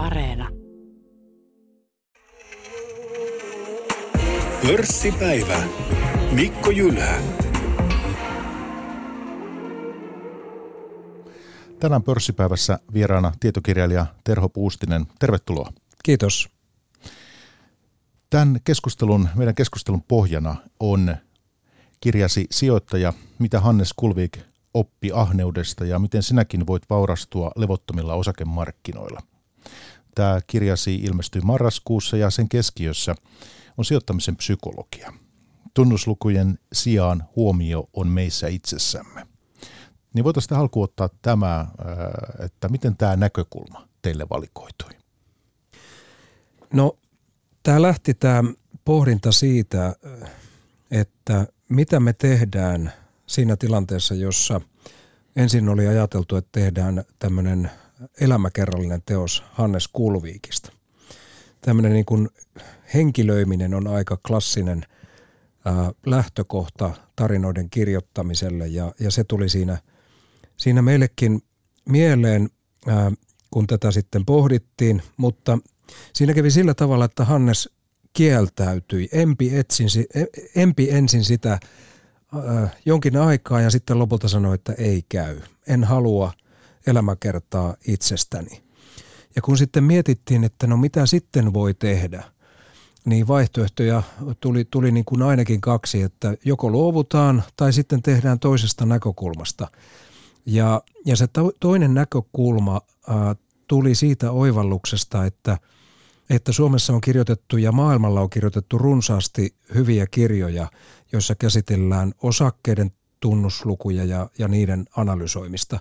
Areena. Pörssipäivä. Mikko Jylhä. Tänään pörssipäivässä vieraana tietokirjailija Terho Puustinen. Tervetuloa. Kiitos. Tämän keskustelun, meidän keskustelun pohjana on kirjasi Sijoittaja, mitä Hannes Kulvik oppi ahneudesta ja miten sinäkin voit vaurastua levottomilla osakemarkkinoilla. Tämä kirjasi ilmestyi marraskuussa ja sen keskiössä on sijoittamisen psykologia. Tunnuslukujen sijaan huomio on meissä itsessämme. Niin voitaisiin alkuun ottaa tämä, että miten tämä näkökulma teille valikoitui? No, tämä lähti tämä pohdinta siitä, että mitä me tehdään siinä tilanteessa, jossa ensin oli ajateltu, että tehdään tämmöinen elämäkerrallinen teos Hannes Kulviikista. Tämmöinen niin kuin henkilöiminen on aika klassinen ää, lähtökohta tarinoiden kirjoittamiselle ja, ja se tuli siinä, siinä meillekin mieleen, ää, kun tätä sitten pohdittiin, mutta siinä kävi sillä tavalla, että Hannes kieltäytyi, empi, etsin, e, empi ensin sitä jonkin aikaa ja sitten lopulta sanoi, että ei käy. En halua elämäkertaa itsestäni. Ja kun sitten mietittiin, että no mitä sitten voi tehdä, niin vaihtoehtoja tuli, tuli niin kuin ainakin kaksi, että joko luovutaan tai sitten tehdään toisesta näkökulmasta. Ja, ja se to, toinen näkökulma äh, tuli siitä oivalluksesta, että – että Suomessa on kirjoitettu ja maailmalla on kirjoitettu runsaasti hyviä kirjoja, joissa käsitellään osakkeiden tunnuslukuja ja, ja niiden analysoimista,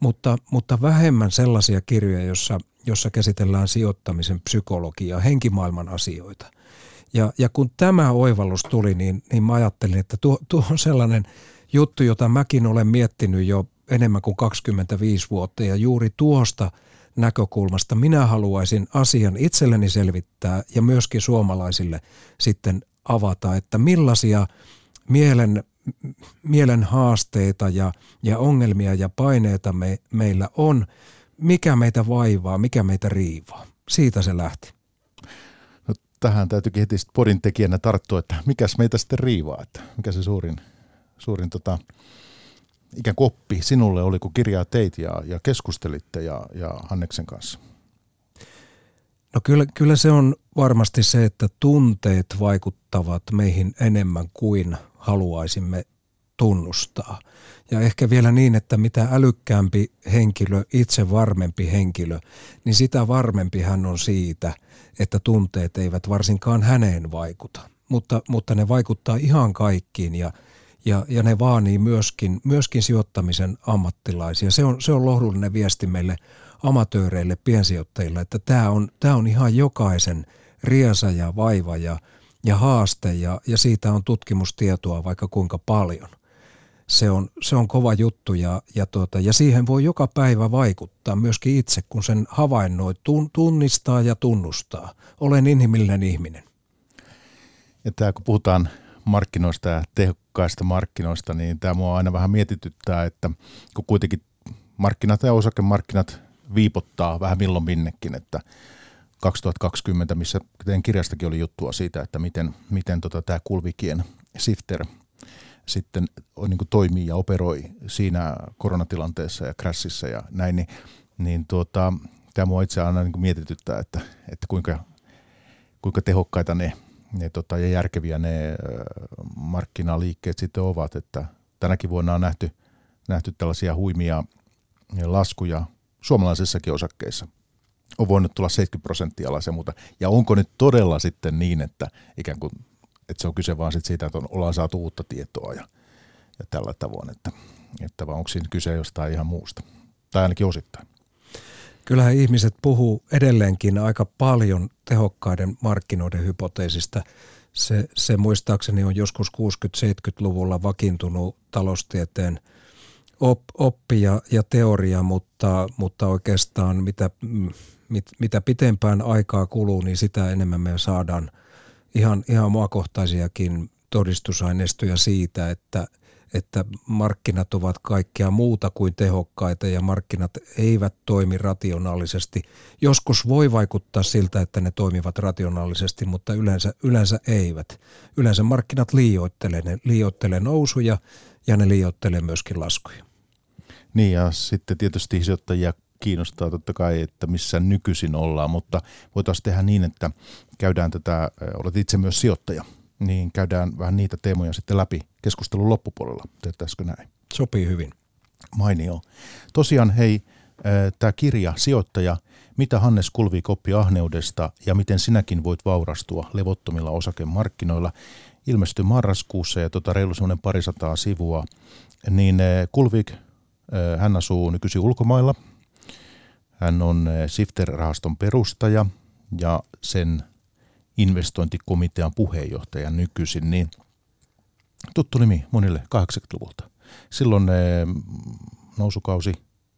mutta, mutta vähemmän sellaisia kirjoja, jossa, jossa käsitellään sijoittamisen psykologiaa, henkimaailman asioita. Ja, ja kun tämä oivallus tuli, niin, niin mä ajattelin, että tuo, tuo on sellainen juttu, jota mäkin olen miettinyt jo enemmän kuin 25 vuotta ja juuri tuosta – näkökulmasta minä haluaisin asian itselleni selvittää ja myöskin suomalaisille sitten avata, että millaisia mielen, mielen haasteita ja, ja ongelmia ja paineita me, meillä on, mikä meitä vaivaa, mikä meitä riivaa. Siitä se lähti. No, tähän täytyykin heti podin tekijänä tarttua, että mikäs meitä sitten riivaa, että mikä se suurin, suurin tota, ikään kuin oppi sinulle oli, kun kirjaa teit ja, ja keskustelitte ja, ja Hanneksen kanssa? No kyllä, kyllä se on varmasti se, että tunteet vaikuttavat meihin enemmän kuin haluaisimme tunnustaa. Ja ehkä vielä niin, että mitä älykkäämpi henkilö, itse varmempi henkilö, niin sitä varmempi hän on siitä, että tunteet eivät varsinkaan häneen vaikuta. Mutta, mutta ne vaikuttaa ihan kaikkiin ja – ja, ja ne vaanii myöskin, myöskin sijoittamisen ammattilaisia. Se on, se on lohdullinen viesti meille amatööreille, piensijoittajille, että tämä on, tämä on ihan jokaisen riesa ja vaiva ja, ja haaste ja, ja siitä on tutkimustietoa vaikka kuinka paljon. Se on, se on kova juttu ja, ja, tuota, ja siihen voi joka päivä vaikuttaa myöskin itse, kun sen havainnoi, tunnistaa ja tunnustaa. Olen inhimillinen ihminen. Ja tämä, kun puhutaan markkinoista ja tehokkaista markkinoista, niin tämä mua aina vähän mietityttää, että kun kuitenkin markkinat ja osakemarkkinat viipottaa vähän milloin minnekin, että 2020, missä teidän kirjastakin oli juttua siitä, että miten, miten tota, tämä Kulvikien Sifter sitten niin kuin toimii ja operoi siinä koronatilanteessa ja crashissa ja näin, niin, niin tuota, tämä mua itse aina niin kuin mietityttää, että, että kuinka, kuinka tehokkaita ne ne tota, ja järkeviä ne markkinaliikkeet sitten ovat, että tänäkin vuonna on nähty, nähty tällaisia huimia laskuja suomalaisissakin osakkeissa. On voinut tulla 70 prosenttia alas ja muuta. Ja onko nyt todella sitten niin, että ikään kuin että se on kyse vaan siitä, että on, ollaan saatu uutta tietoa ja, ja tällä tavoin, että, että vaan onko siinä kyse jostain ihan muusta, tai ainakin osittain. Kyllähän ihmiset puhuu edelleenkin aika paljon tehokkaiden markkinoiden hypoteesista. Se, se muistaakseni on joskus 60-70-luvulla vakiintunut taloustieteen op, oppi ja, ja teoria, mutta, mutta oikeastaan mitä, mit, mitä pitempään aikaa kuluu, niin sitä enemmän me saadaan ihan, ihan maakohtaisiakin todistusaineistoja siitä, että, että markkinat ovat kaikkea muuta kuin tehokkaita ja markkinat eivät toimi rationaalisesti. Joskus voi vaikuttaa siltä, että ne toimivat rationaalisesti, mutta yleensä, yleensä eivät. Yleensä markkinat liioittelee, ne liioittelee nousuja ja ne liioittelee myöskin laskuja. Niin ja sitten tietysti sijoittajia kiinnostaa totta kai, että missä nykyisin ollaan, mutta voitaisiin tehdä niin, että käydään tätä, olet itse myös sijoittaja, niin käydään vähän niitä teemoja sitten läpi keskustelun loppupuolella. Teettäisikö näin? Sopii hyvin. Mainio. Tosiaan hei, tämä kirja Sijoittaja, mitä Hannes Kulvi koppi ahneudesta ja miten sinäkin voit vaurastua levottomilla osakemarkkinoilla, ilmestyi marraskuussa ja tota reilu semmoinen parisataa sivua, niin Kulvik, hän asuu nykyisin ulkomailla. Hän on Sifter-rahaston perustaja ja sen investointikomitean puheenjohtaja nykyisin, niin tuttu nimi monille 80-luvulta. Silloin nousukausi,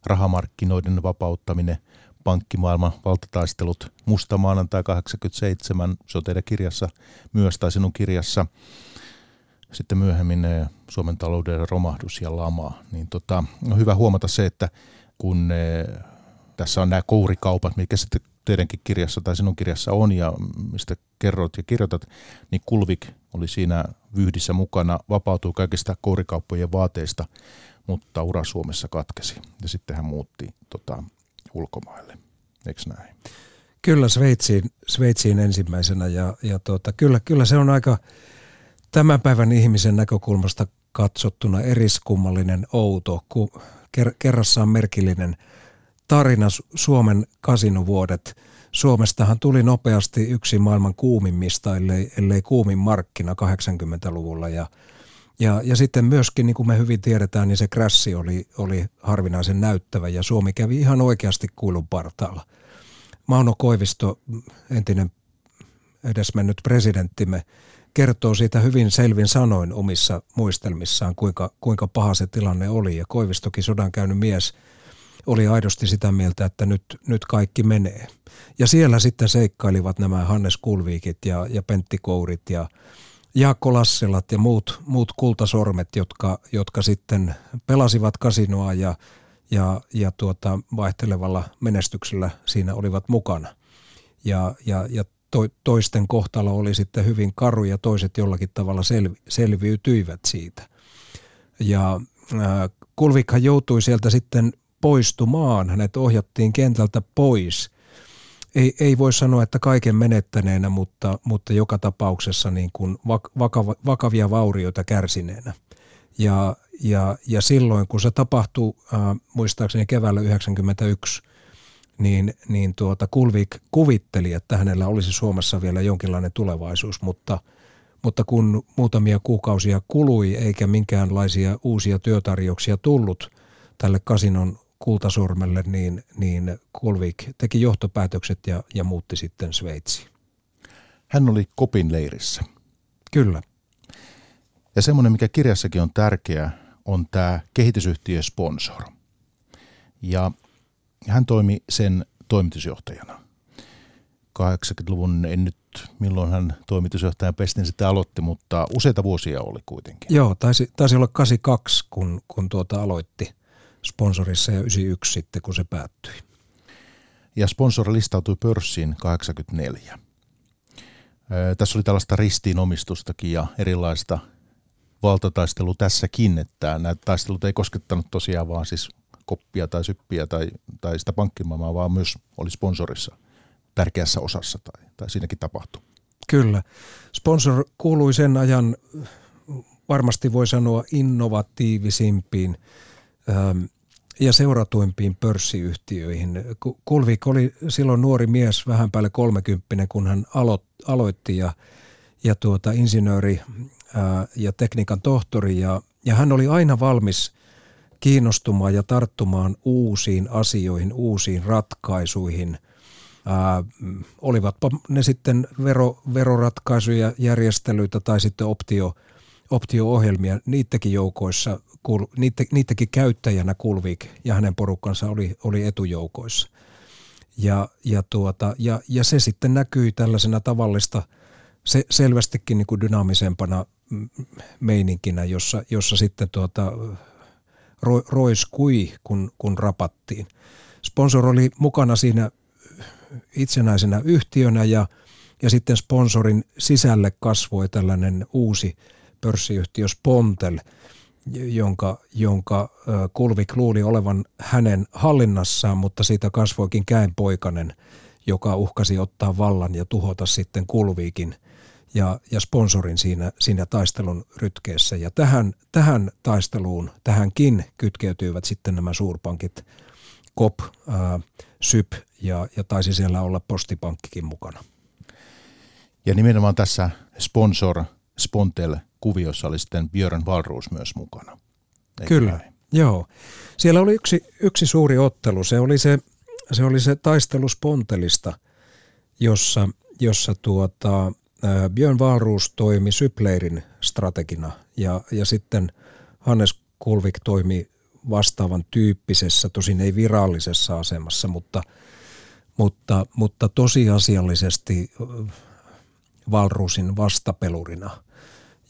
rahamarkkinoiden vapauttaminen, pankkimaailman valtataistelut, Musta maanantai 87, se on teidän kirjassa myös, tai sinun kirjassa. Sitten myöhemmin Suomen talouden romahdus ja lama. Niin tota, on hyvä huomata se, että kun tässä on nämä kourikaupat, mikä sitten teidänkin kirjassa tai sinun kirjassa on ja mistä kerrot ja kirjoitat, niin Kulvik oli siinä vyhdissä mukana, vapautui kaikista kourikauppojen vaateista, mutta ura Suomessa katkesi ja sitten hän muutti tota, ulkomaille. Eikö näin? Kyllä Sveitsiin, Sveitsiin ensimmäisenä ja, ja tuota, kyllä, kyllä se on aika tämän päivän ihmisen näkökulmasta katsottuna eriskummallinen, outo, ku, ker, kerrassaan merkillinen – tarina Suomen kasinovuodet. Suomestahan tuli nopeasti yksi maailman kuumimmista, ellei, ellei kuumin markkina 80-luvulla ja ja, ja sitten myöskin, niin kuin me hyvin tiedetään, niin se krassi oli, oli harvinaisen näyttävä ja Suomi kävi ihan oikeasti kuilun partaalla. Mauno Koivisto, entinen edesmennyt presidenttimme, kertoo siitä hyvin selvin sanoin omissa muistelmissaan, kuinka, kuinka paha se tilanne oli. Ja Koivistokin sodan käynyt mies – oli aidosti sitä mieltä, että nyt, nyt kaikki menee. Ja siellä sitten seikkailivat nämä Hannes Kulviikit ja, ja Pentti Kourit ja Jaakko Lasselat ja muut, muut kultasormet, jotka, jotka sitten pelasivat kasinoa ja, ja, ja tuota, vaihtelevalla menestyksellä siinä olivat mukana. Ja, ja, ja to, toisten kohtalo oli sitten hyvin karu ja toiset jollakin tavalla selvi, selviytyivät siitä. Ja äh, Kulvikhan joutui sieltä sitten poistumaan. Hänet ohjattiin kentältä pois. Ei, ei voi sanoa, että kaiken menettäneenä, mutta, mutta joka tapauksessa niin kuin vakava, vakavia vaurioita kärsineenä. Ja, ja, ja silloin, kun se tapahtui äh, muistaakseni keväällä 1991, niin, niin tuota Kulvik kuvitteli, että hänellä olisi Suomessa vielä jonkinlainen tulevaisuus, mutta, mutta kun muutamia kuukausia kului eikä minkäänlaisia uusia työtarjouksia tullut tälle kasinon kultasormelle, niin, niin Kolvik teki johtopäätökset ja, ja muutti sitten Sveitsiin. Hän oli Kopin leirissä. Kyllä. Ja semmoinen, mikä kirjassakin on tärkeä, on tämä kehitysyhtiö sponsor. Ja hän toimi sen toimitusjohtajana. 80-luvun, en nyt milloin hän toimitusjohtajan pestin sitten aloitti, mutta useita vuosia oli kuitenkin. Joo, taisi, taisi olla 82, kun, kun tuota aloitti sponsorissa ja 91 sitten, kun se päättyi. Ja sponsori listautui pörssiin 84. Tässä oli tällaista ristiinomistustakin ja erilaista valtataistelu tässäkin, että nämä taistelut ei koskettanut tosiaan vaan siis koppia tai syppiä tai, tai sitä pankkimaailmaa, vaan myös oli sponsorissa tärkeässä osassa tai, tai siinäkin tapahtui. Kyllä. Sponsor kuului sen ajan, varmasti voi sanoa, innovatiivisimpiin ja seuratuimpiin pörssiyhtiöihin. Kulvik oli silloin nuori mies, vähän päälle 30, kun hän alo, aloitti ja, ja tuota, insinööri ja tekniikan tohtori ja, ja hän oli aina valmis kiinnostumaan ja tarttumaan uusiin asioihin, uusiin ratkaisuihin. Ää, olivatpa ne sitten vero, veroratkaisuja, järjestelyitä tai sitten optio, optio-ohjelmia, niidenkin joukoissa niitäkin käyttäjänä Kulvik ja hänen porukkansa oli, oli etujoukoissa. Ja, ja, tuota, ja, ja se sitten näkyi tällaisena tavallista, se selvästikin niin kuin dynaamisempana meininkinä, jossa, jossa sitten tuota, ro, roiskui, kun, kun rapattiin. Sponsor oli mukana siinä itsenäisenä yhtiönä ja, ja sitten sponsorin sisälle kasvoi tällainen uusi pörssiyhtiö Spontel, jonka, jonka Kulvik luuli olevan hänen hallinnassaan, mutta siitä kasvoikin käenpoikainen, joka uhkasi ottaa vallan ja tuhota sitten Kulviikin ja, ja sponsorin siinä, siinä taistelun rytkeessä. Ja tähän, tähän taisteluun, tähänkin kytkeytyivät sitten nämä suurpankit KOP, ää, SYP ja, ja taisi siellä olla postipankkikin mukana. Ja nimenomaan tässä sponsor Spontel kuviossa oli sitten Björn Valruus myös mukana. Eikö Kyllä, näin? joo. Siellä oli yksi, yksi suuri ottelu. Se oli se, se, oli se taistelu Spontelista, jossa, jossa tuota, Björn Valruus toimi Sypleirin strategina ja, ja sitten Hannes Kulvik toimi vastaavan tyyppisessä, tosin ei virallisessa asemassa, mutta, mutta, mutta tosiasiallisesti Valruusin vastapelurina.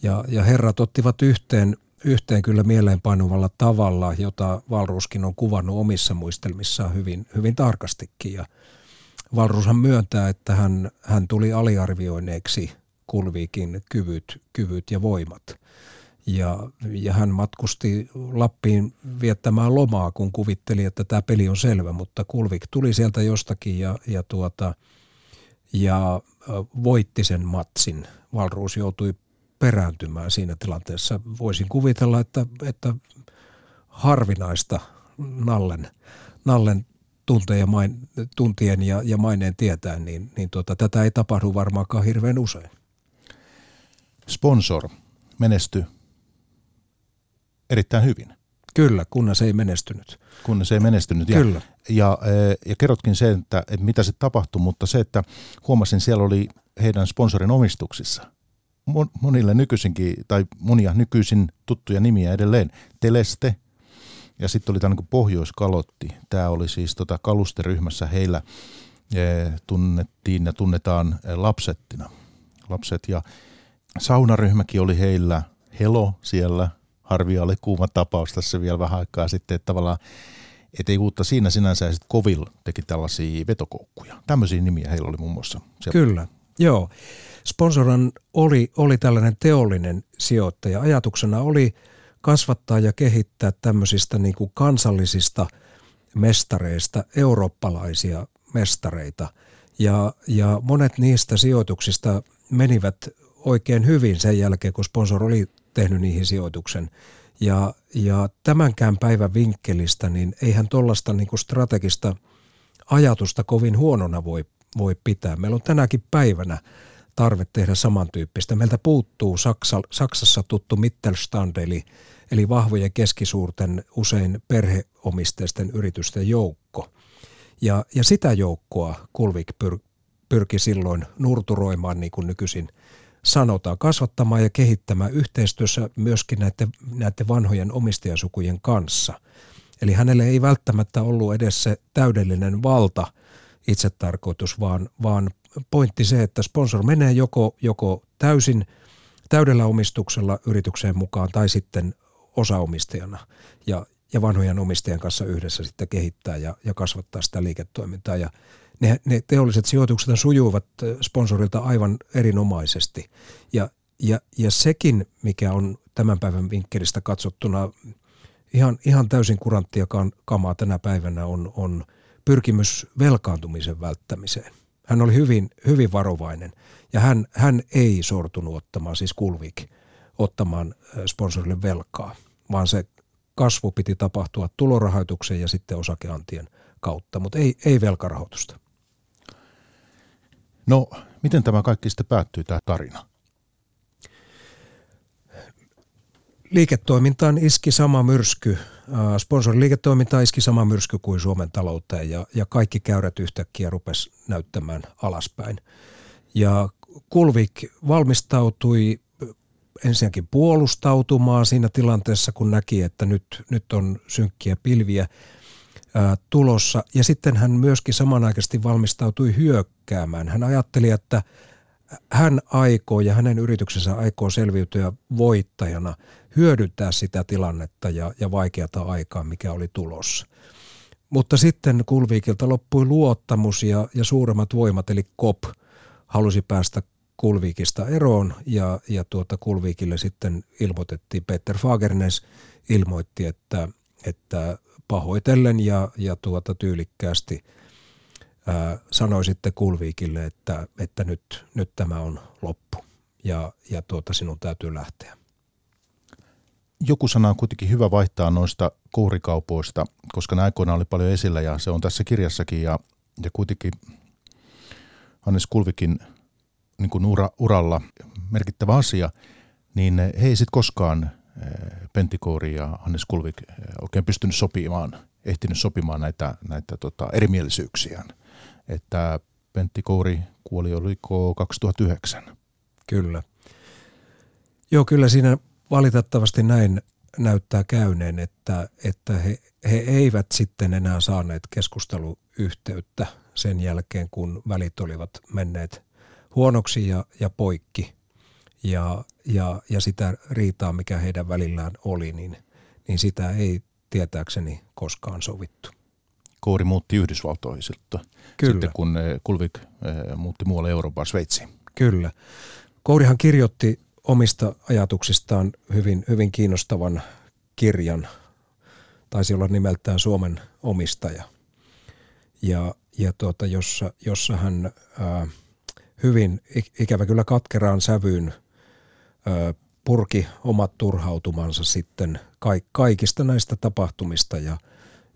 Ja, ja herrat ottivat yhteen, yhteen kyllä mieleenpainuvalla tavalla, jota Valruuskin on kuvannut omissa muistelmissaan hyvin, hyvin tarkastikin. Ja Valruushan myöntää, että hän, hän tuli aliarvioineeksi Kulviikin kyvyt, kyvyt ja voimat. Ja, ja hän matkusti Lappiin viettämään lomaa, kun kuvitteli, että tämä peli on selvä, mutta Kulvik tuli sieltä jostakin ja, ja, tuota, ja voitti sen matsin. Valruus joutui perääntymään siinä tilanteessa. Voisin kuvitella, että, että harvinaista Nallen, Nallen tunteja main, tuntien ja, ja maineen tietää, niin, niin tuota, tätä ei tapahdu varmaankaan hirveän usein. Sponsor menesty erittäin hyvin. Kyllä, kunnes ei menestynyt. Kunnes ei menestynyt. Ja, Kyllä. Ja, ja, ja kerrotkin sen, että, että mitä se tapahtui, mutta se, että huomasin, siellä oli heidän sponsorin omistuksissa monille nykyisinkin, tai monia nykyisin tuttuja nimiä edelleen. Teleste, ja sitten oli tämä niin Pohjoiskalotti. Tämä oli siis tota kalusteryhmässä heillä e, tunnettiin ja tunnetaan e, lapsettina. Lapset ja saunaryhmäkin oli heillä. Helo siellä, harvia oli kuuma tapaus tässä vielä vähän aikaa sitten, että tavallaan et ei uutta siinä sinänsä, ja sitten Kovil teki tällaisia vetokoukkuja. Tämmöisiä nimiä heillä oli muun muassa. Siellä. Kyllä, joo. Sponsoran oli, oli tällainen teollinen sijoittaja. Ajatuksena oli kasvattaa ja kehittää tämmöisistä niin kuin kansallisista mestareista eurooppalaisia mestareita. Ja, ja monet niistä sijoituksista menivät oikein hyvin sen jälkeen, kun sponsor oli tehnyt niihin sijoituksen. Ja, ja tämänkään päivän vinkkelistä, niin eihän tuollaista niin strategista ajatusta kovin huonona voi, voi pitää. Meillä on tänäkin päivänä tarve tehdä samantyyppistä. Meiltä puuttuu Saksa, Saksassa tuttu Mittelstand, eli, eli vahvojen keskisuurten, usein perheomisteisten yritysten joukko. Ja, ja sitä joukkoa Kulvik pyr, pyrki silloin nurturoimaan, niin kuin nykyisin sanotaan, kasvattamaan ja kehittämään yhteistyössä myöskin näiden, näiden vanhojen omistajasukujen kanssa. Eli hänelle ei välttämättä ollut edes se täydellinen valta itsetarkoitus, vaan, vaan pointti se, että sponsor menee joko, joko täysin täydellä omistuksella yritykseen mukaan tai sitten osaomistajana ja, ja vanhojen omistajien kanssa yhdessä sitten kehittää ja, ja kasvattaa sitä liiketoimintaa. Ja ne, ne teolliset sijoitukset sujuivat sponsorilta aivan erinomaisesti. Ja, ja, ja sekin, mikä on tämän päivän vinkkelistä katsottuna ihan, ihan täysin kuranttia kamaa tänä päivänä, on, on pyrkimys velkaantumisen välttämiseen – hän oli hyvin, hyvin varovainen ja hän, hän ei sortunut ottamaan, siis Kulvik, ottamaan sponsorille velkaa, vaan se kasvu piti tapahtua tulorahoituksen ja sitten osakeantien kautta, mutta ei, ei velkarahoitusta. No, miten tämä kaikki sitten päättyy, tämä tarina? liiketoimintaan iski sama myrsky, sponsoriliiketoimintaan iski sama myrsky kuin Suomen talouteen ja, ja kaikki käyrät yhtäkkiä rupesi näyttämään alaspäin. Ja Kulvik valmistautui ensinnäkin puolustautumaan siinä tilanteessa, kun näki, että nyt, nyt on synkkiä pilviä tulossa. Ja sitten hän myöskin samanaikaisesti valmistautui hyökkäämään. Hän ajatteli, että hän aikoo ja hänen yrityksensä aikoo selviytyä voittajana, hyödyntää sitä tilannetta ja, ja vaikeata aikaa, mikä oli tulossa. Mutta sitten Kulviikilta loppui luottamus ja, ja suuremmat voimat, eli KOP halusi päästä Kulviikista eroon ja, ja tuota Kulviikille sitten ilmoitettiin, Peter Fagernes ilmoitti, että, että pahoitellen ja, ja tuota tyylikkäästi ää, sanoi sitten Kulviikille, että, että nyt, nyt tämä on loppu ja, ja tuota sinun täytyy lähteä. Joku sana on kuitenkin hyvä vaihtaa noista kourikaupoista, koska nämä aikoina oli paljon esillä ja se on tässä kirjassakin ja, ja kuitenkin Hannes Kulvikin niin kuin ura, uralla merkittävä asia, niin he ei sitten koskaan eh, Pentti Kouri ja Hannes Kulvik eh, oikein pystynyt sopimaan, ehtinyt sopimaan näitä, näitä tota, erimielisyyksiään. Että Pentti Kouri kuoli oliko 2009. Kyllä. Joo, kyllä siinä valitettavasti näin näyttää käyneen, että, että he, he eivät sitten enää saaneet keskusteluyhteyttä sen jälkeen, kun välit olivat menneet huonoksi ja, ja poikki. Ja, ja, ja sitä riitaa, mikä heidän välillään oli, niin, niin sitä ei tietääkseni koskaan sovittu. Kouri muutti Yhdysvaltoihin sitten, Kyllä. sitten kun eh, Kulvik eh, muutti muualle Euroopan Sveitsiin. Kyllä. Kourihan kirjoitti omista ajatuksistaan hyvin, hyvin kiinnostavan kirjan. Taisi olla nimeltään Suomen omistaja. Ja, ja tuota, jossa, jossa hän ää, hyvin ikävä kyllä katkeraan sävyyn purki omat turhautumansa sitten kaikista näistä tapahtumista ja,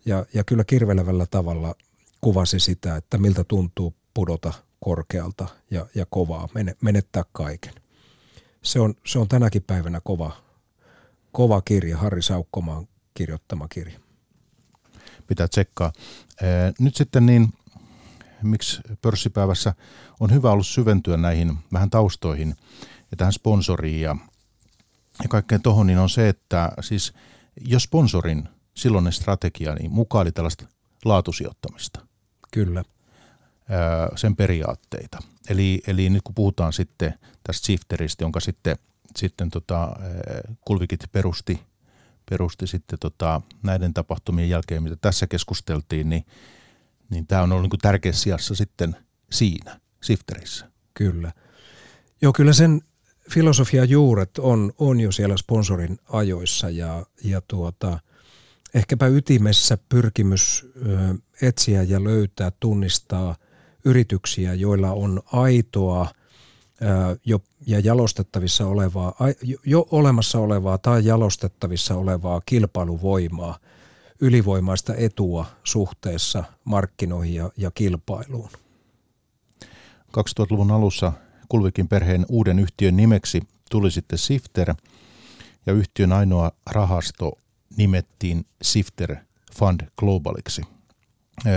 ja, ja kyllä kirvelevällä tavalla kuvasi sitä, että miltä tuntuu pudota korkealta ja, ja kovaa, menettää kaiken. Se on, se on tänäkin päivänä kova, kova kirja, Harri Saukkomaan kirjoittama kirja. Pitää tsekkaa. Nyt sitten niin, miksi pörssipäivässä on hyvä ollut syventyä näihin vähän taustoihin ja tähän sponsoriin ja, ja kaikkeen tohon, niin on se, että siis jos sponsorin silloinen strategia, niin mukaili tällaista laatusijoittamista. Kyllä. Sen periaatteita. Eli, eli nyt kun puhutaan sitten tästä shifteristä, jonka sitten, sitten tota, Kulvikit perusti, perusti sitten tota, näiden tapahtumien jälkeen, mitä tässä keskusteltiin, niin, niin tämä on ollut niin tärkeässä sijassa sitten siinä, shifterissä. Kyllä. Joo, kyllä sen filosofia juuret on, on jo siellä sponsorin ajoissa ja, ja tuota, ehkäpä ytimessä pyrkimys ö, etsiä ja löytää, tunnistaa – yrityksiä, joilla on aitoa jo, ja jalostettavissa olevaa, jo olemassa olevaa tai jalostettavissa olevaa kilpailuvoimaa, ylivoimaista etua suhteessa markkinoihin ja, ja kilpailuun. 2000-luvun alussa Kulvikin perheen uuden yhtiön nimeksi tuli sitten Sifter ja yhtiön ainoa rahasto nimettiin Sifter Fund Globaliksi.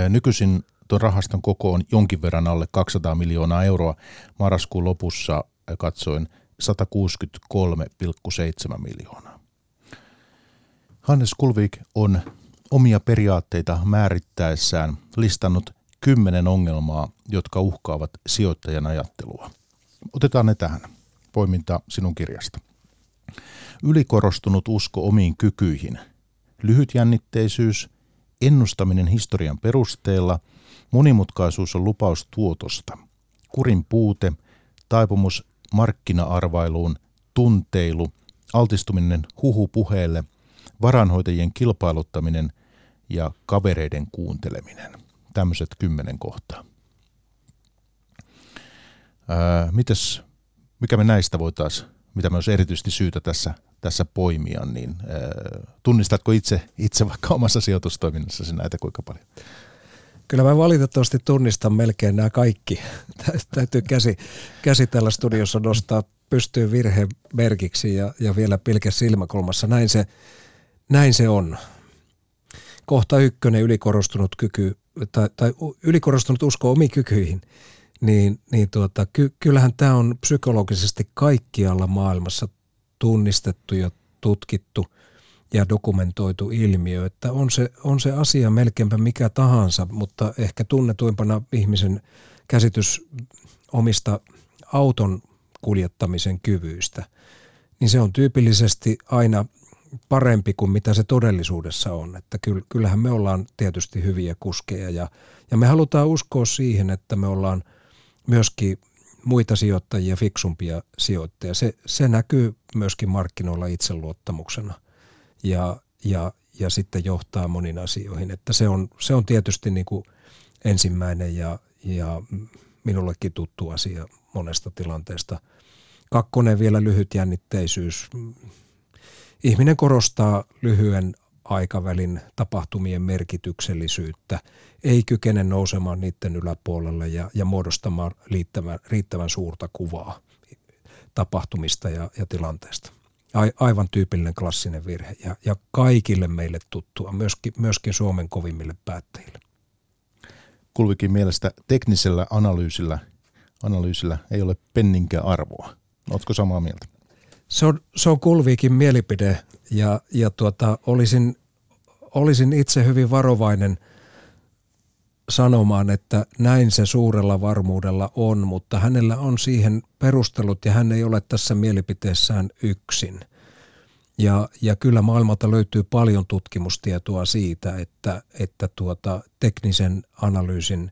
Nykyisin tuon rahaston koko on jonkin verran alle 200 miljoonaa euroa. Marraskuun lopussa katsoin 163,7 miljoonaa. Hannes Kulvik on omia periaatteita määrittäessään listannut kymmenen ongelmaa, jotka uhkaavat sijoittajan ajattelua. Otetaan ne tähän. Poiminta sinun kirjasta. Ylikorostunut usko omiin kykyihin, lyhytjännitteisyys, ennustaminen historian perusteella – Monimutkaisuus on lupaus tuotosta. Kurin puute, taipumus markkina-arvailuun, tunteilu, altistuminen huhupuheelle, varanhoitajien kilpailuttaminen ja kavereiden kuunteleminen. Tämmöiset kymmenen kohtaa. Ää, mites, mikä me näistä voitaisiin, mitä me olisi erityisesti syytä tässä, tässä poimia, niin ää, tunnistatko itse, itse vaikka omassa sijoitustoiminnassasi näitä kuinka paljon? Kyllä mä valitettavasti tunnistan melkein nämä kaikki. Täytyy käsi, käsi tällä studiossa nostaa pystyy virhemerkiksi ja, ja vielä pilke silmäkulmassa. Näin se, näin se on. Kohta ykkönen ylikorostunut kyky tai, tai ylikorostunut usko omiin kykyihin. Niin, niin tuota, ky, kyllähän tämä on psykologisesti kaikkialla maailmassa tunnistettu ja tutkittu – ja dokumentoitu ilmiö, että on se, on se asia melkeinpä mikä tahansa, mutta ehkä tunnetuimpana ihmisen käsitys omista auton kuljettamisen kyvyistä, niin se on tyypillisesti aina parempi kuin mitä se todellisuudessa on. Että kyllähän me ollaan tietysti hyviä kuskeja ja, ja me halutaan uskoa siihen, että me ollaan myöskin muita sijoittajia, fiksumpia sijoittajia. Se, se näkyy myöskin markkinoilla itseluottamuksena ja, ja, ja sitten johtaa moniin asioihin. Että se, on, se on tietysti niin kuin ensimmäinen ja, ja minullekin tuttu asia monesta tilanteesta. Kakkonen vielä lyhyt jännitteisyys. Ihminen korostaa lyhyen aikavälin tapahtumien merkityksellisyyttä, ei kykene nousemaan niiden yläpuolelle ja, ja muodostamaan riittävän, riittävän suurta kuvaa tapahtumista ja, ja tilanteesta. Aivan tyypillinen klassinen virhe ja, ja kaikille meille tuttua, myöskin, myöskin Suomen kovimmille päättäjille. Kulvikin mielestä teknisellä analyysillä, analyysillä ei ole penninkään arvoa. Oletko samaa mieltä? Se on, se on Kulviikin mielipide ja, ja tuota, olisin, olisin itse hyvin varovainen sanomaan, että näin se suurella varmuudella on, mutta hänellä on siihen perustelut ja hän ei ole tässä mielipiteessään yksin. Ja, ja kyllä maailmalta löytyy paljon tutkimustietoa siitä, että, että tuota, teknisen analyysin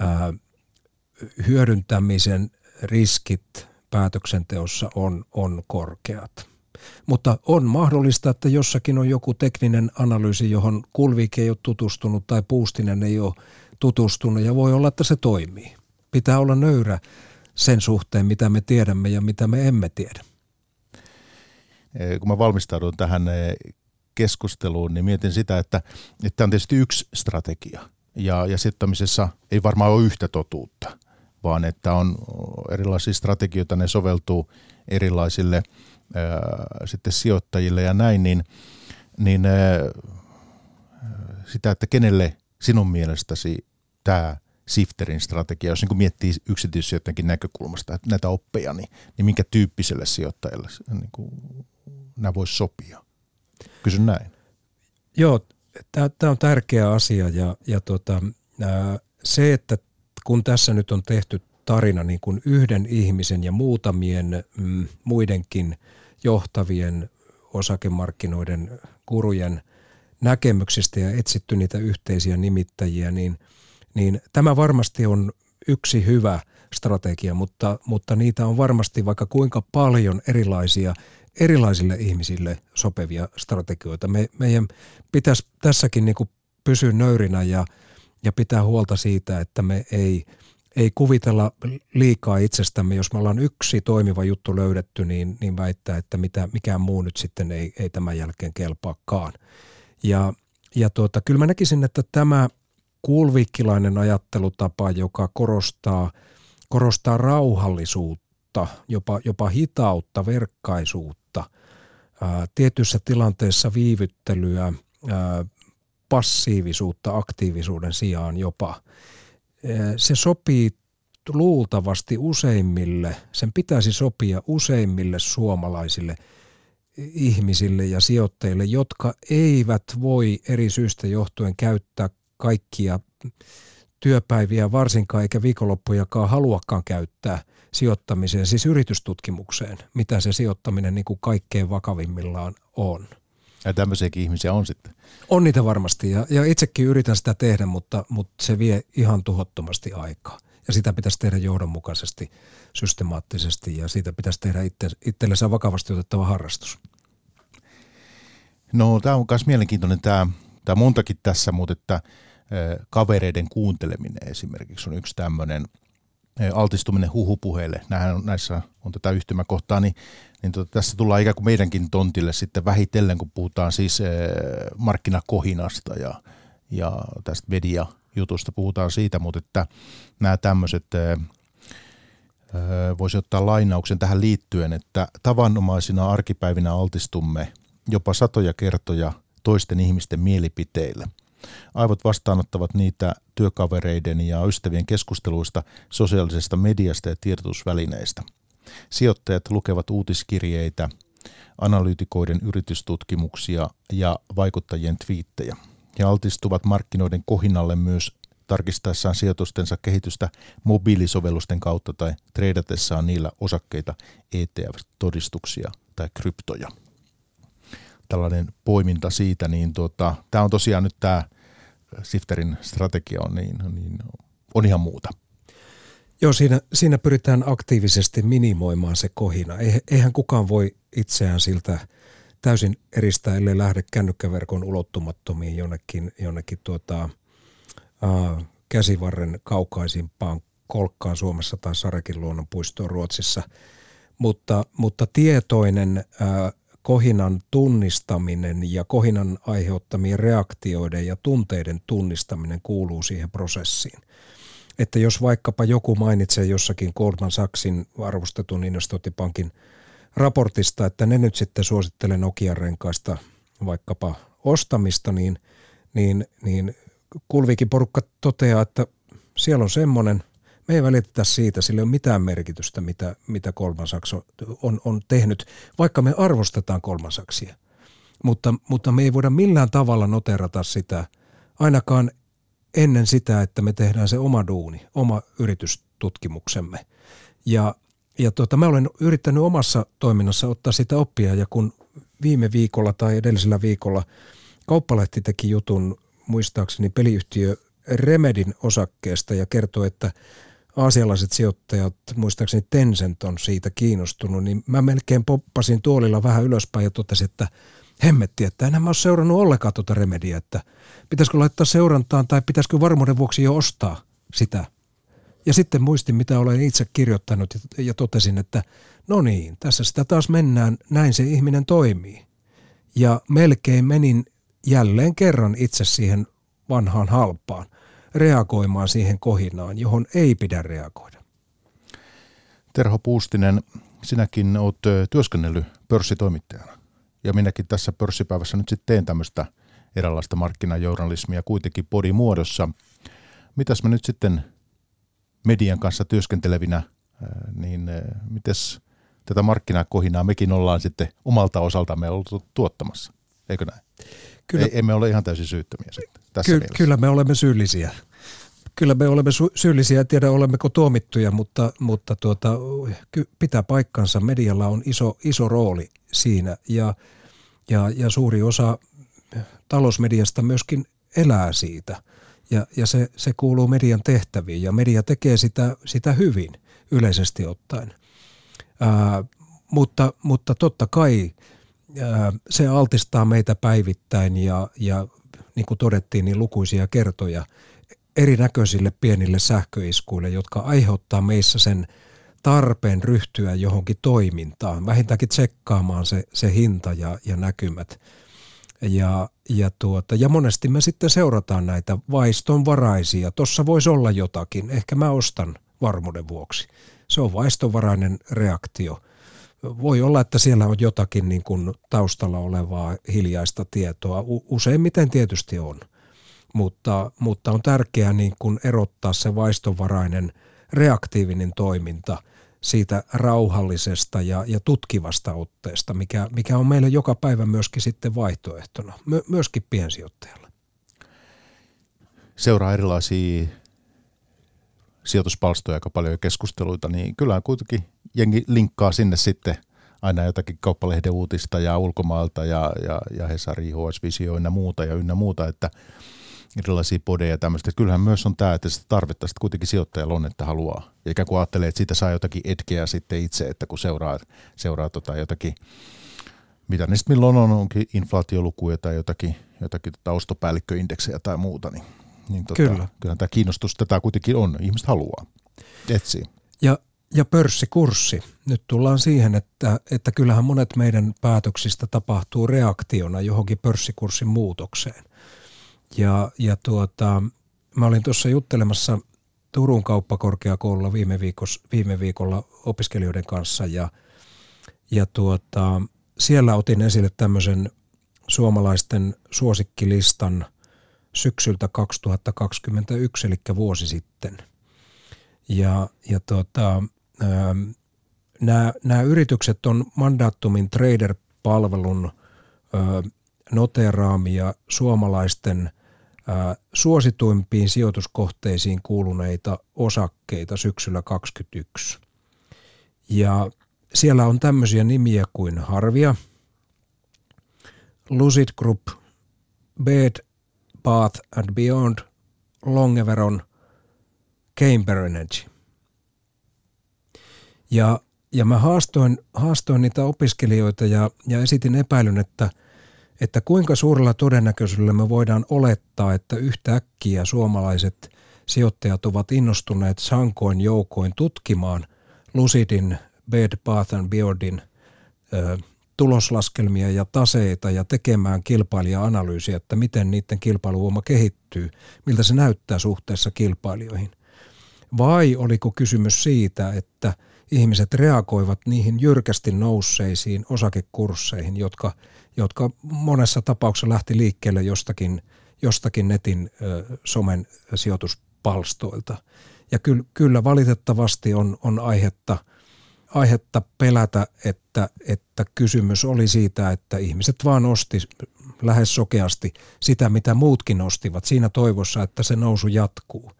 ää, hyödyntämisen riskit päätöksenteossa on, on korkeat. Mutta on mahdollista, että jossakin on joku tekninen analyysi, johon Kulvik ei ole tutustunut tai Puustinen ei ole tutustunut ja voi olla, että se toimii. Pitää olla nöyrä sen suhteen, mitä me tiedämme ja mitä me emme tiedä. Kun mä valmistaudun tähän keskusteluun, niin mietin sitä, että, että tämä on tietysti yksi strategia. Ja, ja sijoittamisessa ei varmaan ole yhtä totuutta, vaan että on erilaisia strategioita, ne soveltuu erilaisille ää, sitten sijoittajille ja näin, niin, niin ää, sitä, että kenelle sinun mielestäsi tämä Sifterin strategia, jos niin miettii yksityissijoittajankin näkökulmasta että näitä oppeja, niin, niin minkä tyyppiselle sijoittajalle niin kuin, nämä voisi sopia? Kysyn näin. Joo, tämä on tärkeä asia ja, ja tota, se, että kun tässä nyt on tehty tarina niin kuin yhden ihmisen ja muutamien mm, muidenkin johtavien osakemarkkinoiden kurujen näkemyksistä ja etsitty niitä yhteisiä nimittäjiä, niin, niin tämä varmasti on yksi hyvä strategia, mutta, mutta niitä on varmasti vaikka kuinka paljon erilaisia erilaisille ihmisille sopivia strategioita. Me, meidän pitäisi tässäkin niin kuin pysyä nöyrinä ja, ja pitää huolta siitä, että me ei – ei kuvitella liikaa itsestämme, jos me ollaan yksi toimiva juttu löydetty, niin, niin väittää, että mitä, mikään muu nyt sitten ei, ei tämän jälkeen kelpaakaan. Ja, ja tuota, kyllä mä näkisin, että tämä kuulvikkilainen ajattelutapa, joka korostaa, korostaa rauhallisuutta, jopa, jopa hitautta, verkkaisuutta, ää, tietyissä tilanteissa viivyttelyä, ää, passiivisuutta aktiivisuuden sijaan jopa – se sopii luultavasti useimmille, sen pitäisi sopia useimmille suomalaisille ihmisille ja sijoittajille, jotka eivät voi eri syistä johtuen käyttää kaikkia työpäiviä varsinkaan eikä viikonloppujakaan haluakaan käyttää sijoittamiseen, siis yritystutkimukseen, mitä se sijoittaminen niin kuin kaikkein vakavimmillaan on. Ja tämmöisiäkin ihmisiä on sitten. On niitä varmasti ja, ja itsekin yritän sitä tehdä, mutta, mutta se vie ihan tuhottomasti aikaa. Ja sitä pitäisi tehdä johdonmukaisesti, systemaattisesti ja siitä pitäisi tehdä itse, itsellensä vakavasti otettava harrastus. No tämä on myös mielenkiintoinen tämä, tämä montakin tässä, mutta että kavereiden kuunteleminen esimerkiksi on yksi tämmöinen – altistuminen huhupuheille, nämähän on, näissä on tätä yhtymäkohtaa, niin, niin tota, tässä tullaan ikään kuin meidänkin tontille sitten vähitellen, kun puhutaan siis e, markkinakohinasta ja, ja tästä mediajutusta puhutaan siitä, mutta että nämä tämmöiset, voisi ottaa lainauksen tähän liittyen, että tavanomaisina arkipäivinä altistumme jopa satoja kertoja toisten ihmisten mielipiteille – Aivot vastaanottavat niitä työkavereiden ja ystävien keskusteluista, sosiaalisesta mediasta ja tiedotusvälineistä. Sijoittajat lukevat uutiskirjeitä, analyytikoiden yritystutkimuksia ja vaikuttajien twiittejä. He altistuvat markkinoiden kohinalle myös tarkistaessaan sijoitustensa kehitystä mobiilisovellusten kautta tai treidatessaan niillä osakkeita, ETF-todistuksia tai kryptoja. Tällainen poiminta siitä, niin tota, tämä on tosiaan nyt tämä Sifterin strategia on, niin, niin on ihan muuta. Joo, siinä, siinä pyritään aktiivisesti minimoimaan se kohina. Eihän kukaan voi itseään siltä täysin eristää, ellei lähde kännykkäverkon ulottumattomiin jonnekin, jonnekin tuota, äh, käsivarren kaukaisimpaan kolkkaan Suomessa tai Sarekin luonnonpuistoon Ruotsissa. Mutta, mutta tietoinen äh, kohinan tunnistaminen ja kohinan aiheuttamien reaktioiden ja tunteiden tunnistaminen kuuluu siihen prosessiin. Että jos vaikkapa joku mainitsee jossakin Goldman Sachsin arvostetun investointipankin raportista, että ne nyt sitten suosittelee Nokian renkaista vaikkapa ostamista, niin, niin, niin Kulvikin porukka toteaa, että siellä on semmoinen, me ei välitetä siitä, sillä ei ole mitään merkitystä, mitä, mitä Kolmansaks on, on tehnyt, vaikka me arvostetaan Kolmansaksia. Mutta, mutta me ei voida millään tavalla noterata sitä, ainakaan ennen sitä, että me tehdään se oma duuni, oma yritystutkimuksemme. Ja, ja tota, mä olen yrittänyt omassa toiminnassa ottaa sitä oppia ja kun viime viikolla tai edellisellä viikolla Kauppalehti teki jutun muistaakseni peliyhtiö Remedin osakkeesta ja kertoi, että aasialaiset sijoittajat, muistaakseni Tencent on siitä kiinnostunut, niin mä melkein poppasin tuolilla vähän ylöspäin ja totesin, että hemmetti, että enää mä ole seurannut ollenkaan tuota Remedia, että pitäisikö laittaa seurantaan tai pitäisikö varmuuden vuoksi jo ostaa sitä. Ja sitten muistin, mitä olen itse kirjoittanut ja totesin, että no niin, tässä sitä taas mennään, näin se ihminen toimii. Ja melkein menin jälleen kerran itse siihen vanhaan halpaan, reagoimaan siihen kohinaan, johon ei pidä reagoida. Terho Puustinen, sinäkin olet työskennellyt pörssitoimittajana. Ja minäkin tässä pörssipäivässä nyt sitten teen tämmöistä eräänlaista markkinajournalismia kuitenkin podimuodossa. Mitäs me nyt sitten median kanssa työskentelevinä, niin mites tätä markkinakohinaa mekin ollaan sitten omalta osaltamme ollut tuottamassa, eikö näin? Kyllä, Ei, emme ole ihan täysin syyttömiä sitten tässä ky- Kyllä me olemme syyllisiä. Kyllä me olemme su- syyllisiä, en tiedä olemmeko tuomittuja, mutta, mutta tuota, pitää paikkansa. Medialla on iso, iso rooli siinä ja, ja, ja suuri osa talousmediasta myöskin elää siitä. Ja, ja se, se kuuluu median tehtäviin ja media tekee sitä, sitä hyvin yleisesti ottaen. Ää, mutta, mutta totta kai se altistaa meitä päivittäin ja, ja niin kuin todettiin, niin lukuisia kertoja erinäköisille pienille sähköiskuille, jotka aiheuttaa meissä sen tarpeen ryhtyä johonkin toimintaan, vähintäänkin tsekkaamaan se, se hinta ja, ja näkymät. Ja, ja, tuota, ja monesti me sitten seurataan näitä vaistonvaraisia. Tuossa voisi olla jotakin. Ehkä mä ostan varmuuden vuoksi. Se on vaistonvarainen reaktio – voi olla, että siellä on jotakin niin kuin taustalla olevaa hiljaista tietoa. Useimmiten tietysti on, mutta, mutta on tärkeää niin kuin erottaa se vaistovarainen reaktiivinen toiminta siitä rauhallisesta ja, ja tutkivasta otteesta, mikä, mikä on meille joka päivä myöskin sitten vaihtoehtona, my, myöskin piensijoittajalle. Seuraa erilaisia sijoituspalstoja aika paljon keskusteluita, niin kyllä kuitenkin jengi linkkaa sinne sitten aina jotakin kauppalehden uutista ja ulkomailta ja, ja, ja Hesari, HS Visio ynnä muuta ja ynnä muuta, että erilaisia podeja ja tämmöistä. Kyllähän myös on tämä, että sitä tarvetta sitten kuitenkin sijoittajalla on, että haluaa. Ja ikään kuin ajattelee, että siitä saa jotakin etkeä sitten itse, että kun seuraa, seuraa tota jotakin, mitä ne sitten milloin on, onkin inflaatiolukuja tai jotakin, jotakin tota ostopäällikköindeksejä tai muuta, niin, niin tota, Kyllä. kyllähän tämä kiinnostus tätä kuitenkin on. Ihmiset haluaa, etsii. Ja ja pörssikurssi. Nyt tullaan siihen, että, että kyllähän monet meidän päätöksistä tapahtuu reaktiona johonkin pörssikurssin muutokseen. Ja, ja tuota, mä olin tuossa juttelemassa Turun kauppakorkeakoululla viime, viikos, viime viikolla opiskelijoiden kanssa ja, ja tuota, siellä otin esille tämmöisen suomalaisten suosikkilistan syksyltä 2021, eli vuosi sitten. Ja, ja tuota, nämä, nämä yritykset on Mandaatumin trader-palvelun noteraamia suomalaisten suosituimpiin sijoituskohteisiin kuuluneita osakkeita syksyllä 2021. Ja siellä on tämmöisiä nimiä kuin Harvia, Lucid Group, Bed, Bath and Beyond, Longeveron, Camber Energy. Ja, ja mä haastoin, haastoin niitä opiskelijoita ja, ja esitin epäilyn, että, että kuinka suurella todennäköisyydellä me voidaan olettaa, että yhtäkkiä suomalaiset sijoittajat ovat innostuneet sankoin joukoin tutkimaan Lucidin, Bed, Bath and Beyondin ö, tuloslaskelmia ja taseita ja tekemään kilpailija-analyysiä, että miten niiden kilpailuvoima kehittyy, miltä se näyttää suhteessa kilpailijoihin. Vai oliko kysymys siitä, että ihmiset reagoivat niihin jyrkästi nousseisiin osakekursseihin, jotka, jotka monessa tapauksessa lähti liikkeelle jostakin, jostakin netin ö, somen sijoituspalstoilta. Ja kyllä, kyllä valitettavasti on, on aihetta – aihetta pelätä, että, että kysymys oli siitä, että ihmiset vaan osti lähes sokeasti sitä, mitä muutkin ostivat siinä toivossa, että se nousu jatkuu.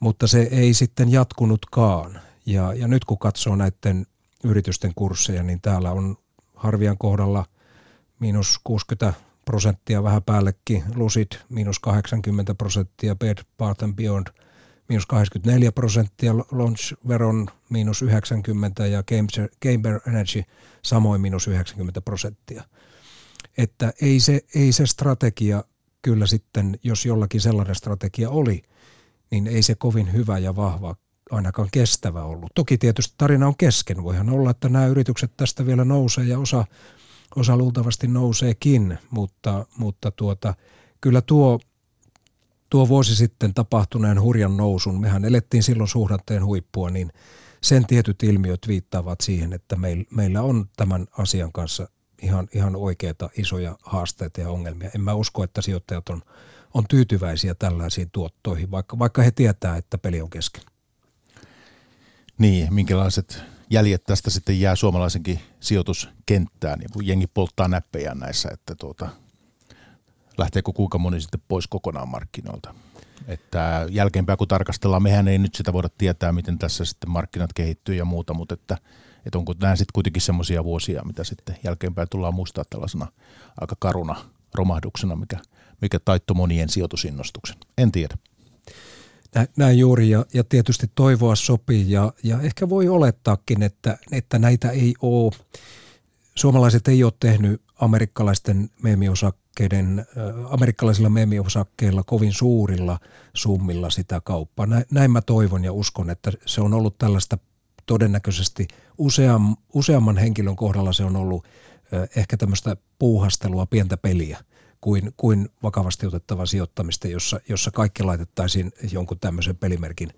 Mutta se ei sitten jatkunutkaan. Ja, ja nyt kun katsoo näiden yritysten kursseja, niin täällä on Harvian kohdalla miinus 60 prosenttia vähän päällekin, Lucid miinus 80 prosenttia, Bed Bath Beyond – miinus 84 prosenttia, launch-veron miinus 90 ja Camber Energy samoin miinus 90 prosenttia. Että ei se, ei se strategia kyllä sitten, jos jollakin sellainen strategia oli, niin ei se kovin hyvä ja vahva ainakaan kestävä ollut. Toki tietysti tarina on kesken. Voihan olla, että nämä yritykset tästä vielä nousee ja osa, osa luultavasti nouseekin, mutta, mutta tuota, kyllä tuo tuo vuosi sitten tapahtuneen hurjan nousun, mehän elettiin silloin suhdanteen huippua, niin sen tietyt ilmiöt viittaavat siihen, että meillä on tämän asian kanssa ihan, ihan oikeita isoja haasteita ja ongelmia. En mä usko, että sijoittajat on, on tyytyväisiä tällaisiin tuottoihin, vaikka, vaikka he tietää, että peli on kesken. Niin, minkälaiset jäljet tästä sitten jää suomalaisenkin sijoituskenttään, niin kun jengi polttaa näppejä näissä, että tuota, lähteekö kuinka moni sitten pois kokonaan markkinoilta. Että jälkeenpäin kun tarkastellaan, mehän ei nyt sitä voida tietää, miten tässä sitten markkinat kehittyy ja muuta, mutta että, että onko nämä sitten kuitenkin semmoisia vuosia, mitä sitten jälkeenpäin tullaan muistaa tällaisena aika karuna romahduksena, mikä, mikä taitto monien sijoitusinnostuksen. En tiedä. Näin juuri ja, ja tietysti toivoa sopii ja, ja ehkä voi olettaakin, että, että näitä ei ole, suomalaiset ei ole tehnyt amerikkalaisten meemiosakkeiden osakkeiden, amerikkalaisilla meemiosakkeilla kovin suurilla summilla sitä kauppaa. Näin mä toivon ja uskon, että se on ollut tällaista todennäköisesti useam, useamman henkilön kohdalla se on ollut ehkä tämmöistä puuhastelua, pientä peliä kuin, kuin vakavasti otettava sijoittamista, jossa, jossa kaikki laitettaisiin jonkun tämmöisen pelimerkin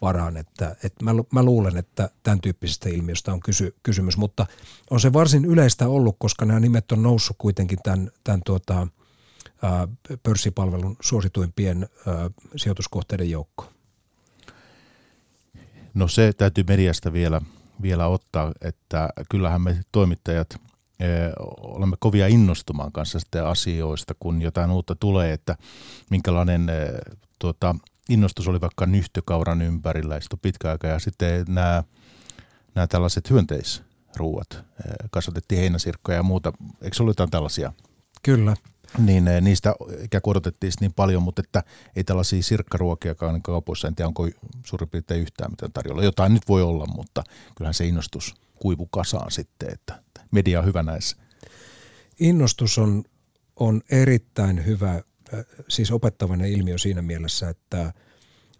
varaan. Että, että mä, mä luulen, että tämän tyyppisestä ilmiöstä on kysy, kysymys, mutta on se varsin yleistä ollut, koska nämä nimet on noussut kuitenkin tämän, tämän tuota, pörssipalvelun suosituimpien sijoituskohteiden joukkoon. No se täytyy mediasta vielä, vielä ottaa, että kyllähän me toimittajat olemme kovia innostumaan kanssa sitten asioista, kun jotain uutta tulee, että minkälainen tuota, innostus oli vaikka nyhtökauran ympärillä, ja pitkä aika, ja sitten nämä, nämä tällaiset hyönteisruuat, kasvatettiin heinäsirkkoja ja muuta, eikö se ollut jotain tällaisia? Kyllä. Niin niistä ikään kuin odotettiin niin paljon, mutta että ei tällaisia sirkkaruokiakaan kaupoissa, en tiedä onko suurin piirtein yhtään mitään tarjolla. Jotain nyt voi olla, mutta kyllähän se innostus kuivu kasaan sitten, että media on hyvä näissä. Innostus on, on erittäin hyvä siis opettavainen ilmiö siinä mielessä, että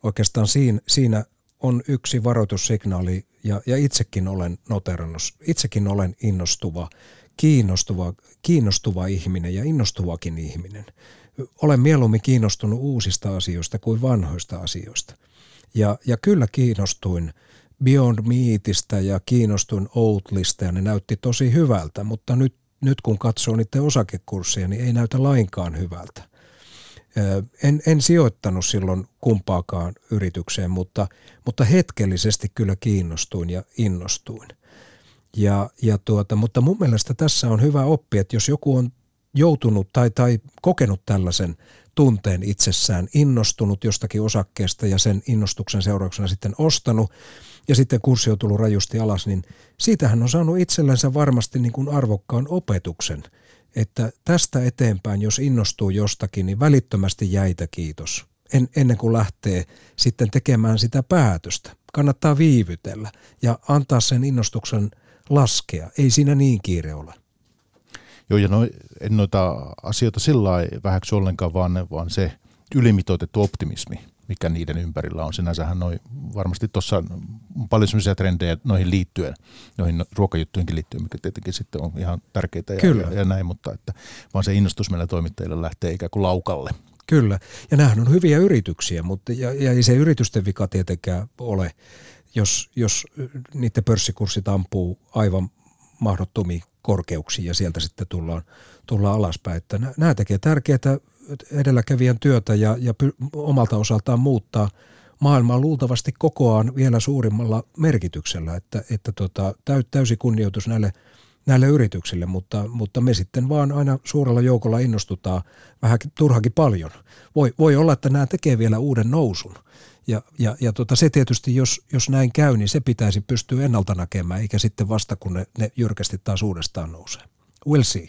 oikeastaan siinä, siinä on yksi varoitussignaali ja, ja itsekin olen noterannut, itsekin olen innostuva, kiinnostuva, kiinnostuva ihminen ja innostuvakin ihminen. Olen mieluummin kiinnostunut uusista asioista kuin vanhoista asioista. Ja, ja kyllä kiinnostuin Beyond Meatistä ja kiinnostuin Outlista ja ne näytti tosi hyvältä, mutta nyt, nyt kun katsoo niiden osakekursseja, niin ei näytä lainkaan hyvältä. En, en sijoittanut silloin kumpaakaan yritykseen, mutta, mutta hetkellisesti kyllä kiinnostuin ja innostuin. Ja, ja tuota, mutta mun mielestä tässä on hyvä oppia, että jos joku on joutunut tai, tai kokenut tällaisen tunteen itsessään, innostunut jostakin osakkeesta ja sen innostuksen seurauksena sitten ostanut ja sitten kurssi on tullut rajusti alas, niin siitähän on saanut itsellensä varmasti niin kuin arvokkaan opetuksen, että tästä eteenpäin, jos innostuu jostakin, niin välittömästi jäitä kiitos, en, ennen kuin lähtee sitten tekemään sitä päätöstä. Kannattaa viivytellä ja antaa sen innostuksen laskea. Ei siinä niin kiire ole. Joo, ja no, en noita asioita sillä vähäksi ollenkaan, vaan, vaan se ylimitoitettu optimismi, mikä niiden ympärillä on. Sinänsähän noi, varmasti tuossa on paljon sellaisia trendejä noihin liittyen, noihin ruokajuttuihinkin liittyen, mikä tietenkin sitten on ihan tärkeitä ja, Kyllä. ja, ja näin, mutta että, vaan se innostus meillä toimittajille lähtee ikään kuin laukalle. Kyllä, ja nämähän on hyviä yrityksiä, mutta ja, ja ei se yritysten vika tietenkään ole, jos, jos niiden pörssikurssit ampuu aivan mahdottomiin korkeuksiin ja sieltä sitten tullaan, tullaan alaspäin. Että nämä tekee tärkeää edelläkävijän työtä ja, ja py, omalta osaltaan muuttaa maailmaa luultavasti kokoaan vielä suurimmalla merkityksellä, että, että tota, täysi kunnioitus näille, näille yrityksille, mutta, mutta me sitten vaan aina suurella joukolla innostutaan vähän turhankin paljon. Voi, voi olla, että nämä tekee vielä uuden nousun. Ja, ja, ja tota, se tietysti, jos, jos näin käy, niin se pitäisi pystyä ennalta näkemään, eikä sitten vasta, kun ne, ne jyrkästi taas uudestaan nousee. We'll see.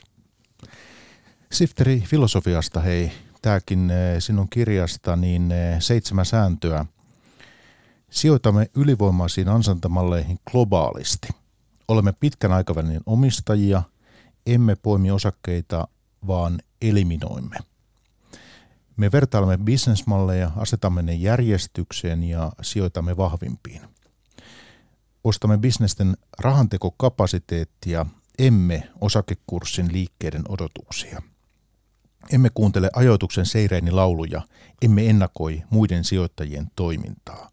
Sifteri filosofiasta, hei, tämäkin eh, sinun kirjasta, niin eh, seitsemän sääntöä. Sijoitamme ylivoimaisiin ansantamalleihin globaalisti. Olemme pitkän aikavälin omistajia, emme poimi osakkeita, vaan eliminoimme. Me vertailemme bisnesmalleja, asetamme ne järjestykseen ja sijoitamme vahvimpiin. Ostamme bisnesten rahantekokapasiteettia, emme osakekurssin liikkeiden odotuksia – emme kuuntele ajoituksen seireini lauluja, emme ennakoi muiden sijoittajien toimintaa.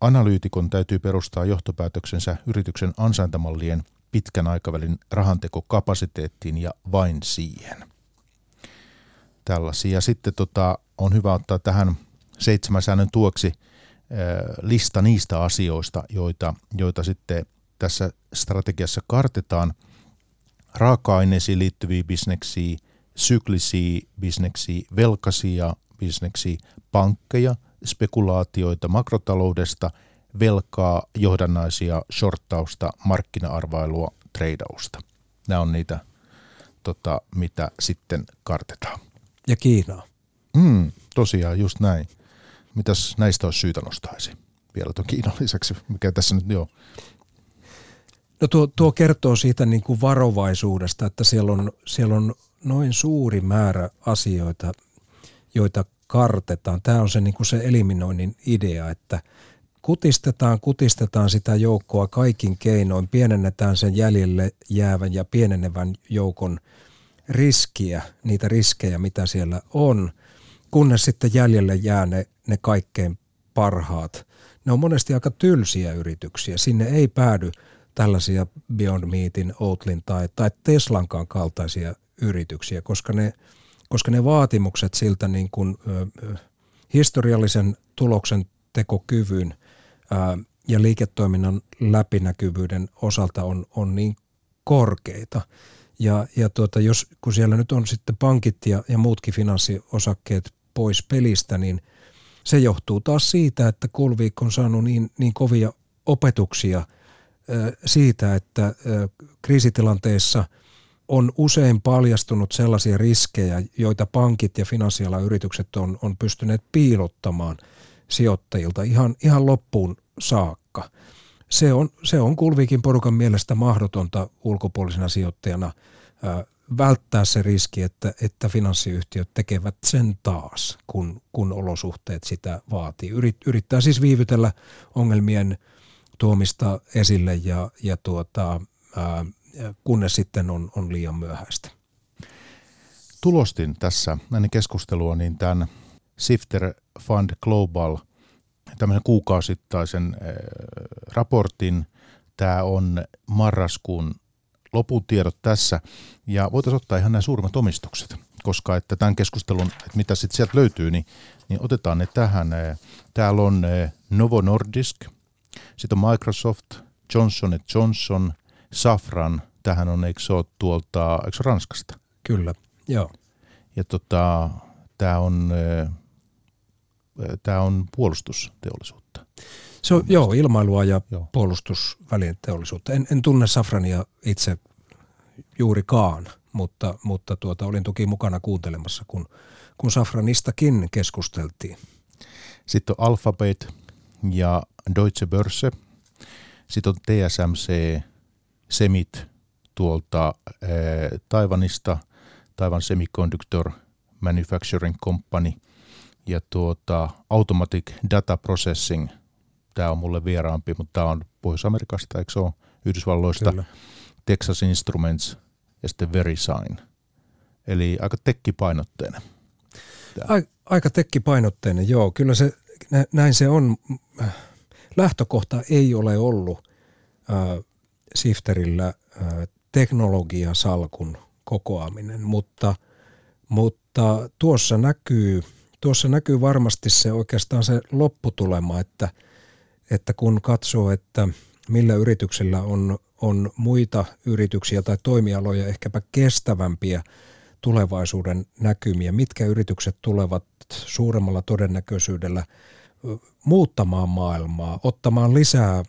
Analyytikon täytyy perustaa johtopäätöksensä yrityksen ansaintamallien pitkän aikavälin rahantekokapasiteettiin ja vain siihen. Tällaisia. Sitten tota, on hyvä ottaa tähän seitsemän säännön tuoksi lista niistä asioista, joita, joita sitten tässä strategiassa kartetaan. Raaka-aineisiin liittyviä bisneksiä, syklisiä bisneksiä, velkaisia bisneksiä, pankkeja, spekulaatioita makrotaloudesta, velkaa, johdannaisia, shorttausta, markkina-arvailua, treidausta. Nämä on niitä, tota, mitä sitten kartetaan. Ja Kiinaa. Mm, tosiaan, just näin. Mitäs näistä olisi syytä nostaisi? Vielä tuon Kiinan lisäksi, mikä tässä nyt jo No tuo, tuo kertoo siitä niin kuin varovaisuudesta, että siellä on, siellä on noin suuri määrä asioita, joita kartetaan. Tämä on se, niin kuin se eliminoinnin idea, että kutistetaan, kutistetaan sitä joukkoa kaikin keinoin, pienennetään sen jäljelle jäävän ja pienenevän joukon riskiä, niitä riskejä, mitä siellä on, kunnes sitten jäljelle jää ne, ne kaikkein parhaat. Ne on monesti aika tylsiä yrityksiä. Sinne ei päädy tällaisia Beyond Meatin, Outlin tai, tai Teslankaan kaltaisia yrityksiä, koska ne, koska ne vaatimukset siltä niin kuin, ö, historiallisen tuloksen tekokyvyn ö, ja liiketoiminnan läpinäkyvyyden osalta on, on niin korkeita. Ja, ja tuota, jos, kun siellä nyt on sitten pankit ja, ja muutkin finanssiosakkeet pois pelistä, niin se johtuu taas siitä, että Kulviik on saanut niin, niin kovia opetuksia – siitä, että kriisitilanteessa on usein paljastunut sellaisia riskejä, joita pankit ja finanssialan yritykset on, on pystyneet piilottamaan sijoittajilta ihan, ihan loppuun saakka. Se on, se on Kulvikin porukan mielestä mahdotonta ulkopuolisena sijoittajana välttää se riski, että, että finanssiyhtiöt tekevät sen taas, kun, kun olosuhteet sitä vaatii. Yrit, yrittää siis viivytellä ongelmien tuomista esille ja, ja tuota, ää, kunnes sitten on, on liian myöhäistä. Tulostin tässä ennen keskustelua niin tämän Sifter Fund Global tämmöisen kuukausittaisen äh, raportin. Tämä on marraskuun lopun tiedot tässä ja voitaisiin ottaa ihan nämä suurimmat omistukset, koska että tämän keskustelun, että mitä sitten sieltä löytyy, niin, niin otetaan ne tähän. Täällä on Novo Nordisk – sitten on Microsoft, Johnson Johnson, Safran, tähän on, eikö se ole tuolta, eikö se Ranskasta? Kyllä. Joo. Ja tota, tämä on, tää on puolustusteollisuutta. Se on, joo, ilmailua ja joo. puolustusvälineteollisuutta. En, en tunne Safrania itse juurikaan, mutta, mutta tuota, olin toki mukana kuuntelemassa, kun, kun Safranistakin keskusteltiin. Sitten on Alphabet ja Deutsche Börse. Sitten on TSMC, Semit tuolta äh, Taivanista, Taivan Semiconductor Manufacturing Company ja tuota Automatic Data Processing. Tämä on mulle vieraampi, mutta tämä on Pohjois-Amerikasta, eikö se ole Yhdysvalloista? Kyllä. Texas Instruments ja sitten VeriSign. Eli aika tekkipainotteinen. Aika tekkipainotteinen, joo. Kyllä se, näin se on. Lähtökohta ei ole ollut äh, Sifterillä äh, teknologiasalkun kokoaminen, mutta, mutta tuossa, näkyy, tuossa näkyy varmasti se oikeastaan se lopputulema, että, että kun katsoo, että millä yrityksillä on, on muita yrityksiä tai toimialoja ehkäpä kestävämpiä tulevaisuuden näkymiä, mitkä yritykset tulevat suuremmalla todennäköisyydellä muuttamaan maailmaa, ottamaan lisää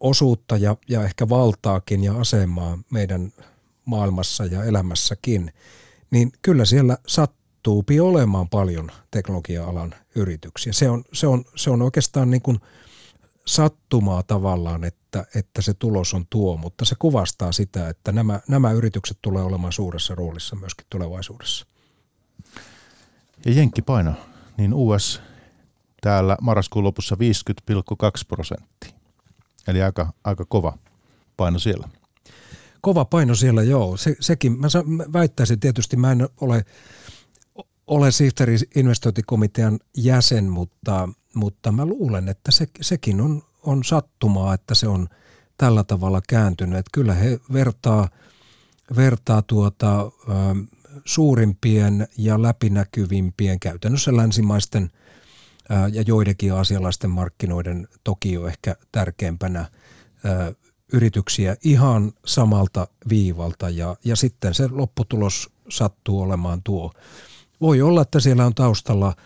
osuutta ja, ja ehkä valtaakin ja asemaa meidän maailmassa ja elämässäkin, niin kyllä siellä sattuupi olemaan paljon teknologia-alan yrityksiä. Se on, se on, se on oikeastaan niin kuin sattumaa tavallaan, että, että se tulos on tuo, mutta se kuvastaa sitä, että nämä, nämä yritykset tulee olemaan suuressa roolissa myöskin tulevaisuudessa. Ja Jenkki paino, niin US täällä marraskuun lopussa 50,2 prosenttia. Eli aika, aika kova paino siellä. Kova paino siellä, joo. Se, sekin, mä, väittäisin tietysti, mä en ole, ole Sifterin investointikomitean jäsen, mutta, mutta mä luulen, että se, sekin on, on sattumaa, että se on tällä tavalla kääntynyt. Että kyllä he vertaa, vertaa tuota, ä, suurimpien ja läpinäkyvimpien käytännössä länsimaisten – ja joidenkin asialaisten markkinoiden toki jo ehkä tärkeimpänä yrityksiä ihan samalta viivalta ja, ja sitten se lopputulos sattuu olemaan tuo. Voi olla, että siellä on taustalla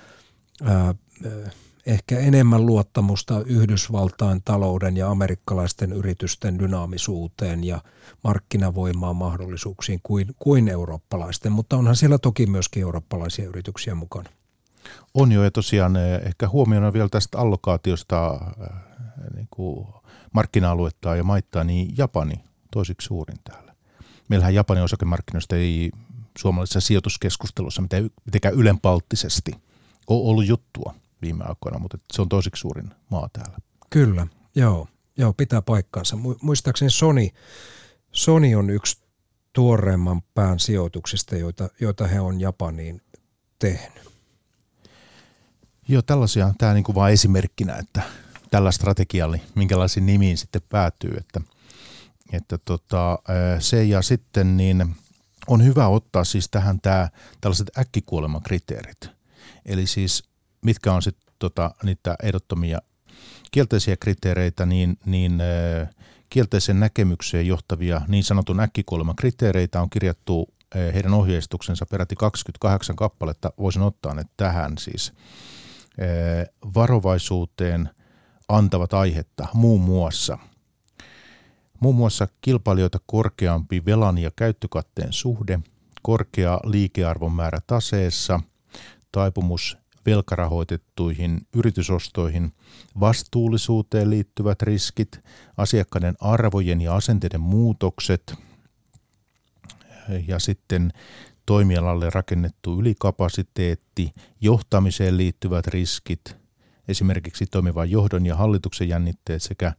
ehkä enemmän luottamusta Yhdysvaltain talouden ja amerikkalaisten yritysten dynaamisuuteen ja markkinavoimaan mahdollisuuksiin kuin, kuin eurooppalaisten, mutta onhan siellä toki myöskin eurooppalaisia yrityksiä mukana. On jo, ja tosiaan eh, ehkä huomiona vielä tästä allokaatiosta eh, niin kuin markkina-aluetta ja maittaa, niin Japani toisiksi suurin täällä. Meillähän Japanin osakemarkkinoista ei suomalaisessa sijoituskeskustelussa mitenkään ylenpalttisesti ole ollut juttua viime aikoina, mutta se on toisiksi suurin maa täällä. Kyllä, joo, joo pitää paikkaansa. Muistaakseni Sony, Sony on yksi tuoreemman pään sijoituksista, joita, joita he on Japaniin tehnyt. Joo, tällaisia, tämä niin kuin vain esimerkkinä, että tällä strategialla, minkälaisiin nimiin sitten päätyy, että, että tota, se ja sitten niin on hyvä ottaa siis tähän tämä, tällaiset äkkikuolemakriteerit. Eli siis mitkä on sitten tota, niitä ehdottomia kielteisiä kriteereitä, niin, niin kielteisen näkemykseen johtavia niin sanotun äkkikuoleman kriteereitä on kirjattu heidän ohjeistuksensa peräti 28 kappaletta. Voisin ottaa ne tähän siis varovaisuuteen antavat aihetta muun muassa. Muun muassa kilpailijoita korkeampi velan ja käyttökatteen suhde, korkea liikearvon määrä taseessa, taipumus velkarahoitettuihin yritysostoihin, vastuullisuuteen liittyvät riskit, asiakkaiden arvojen ja asenteiden muutokset ja sitten toimialalle rakennettu ylikapasiteetti, johtamiseen liittyvät riskit, esimerkiksi toimivan johdon ja hallituksen jännitteet sekä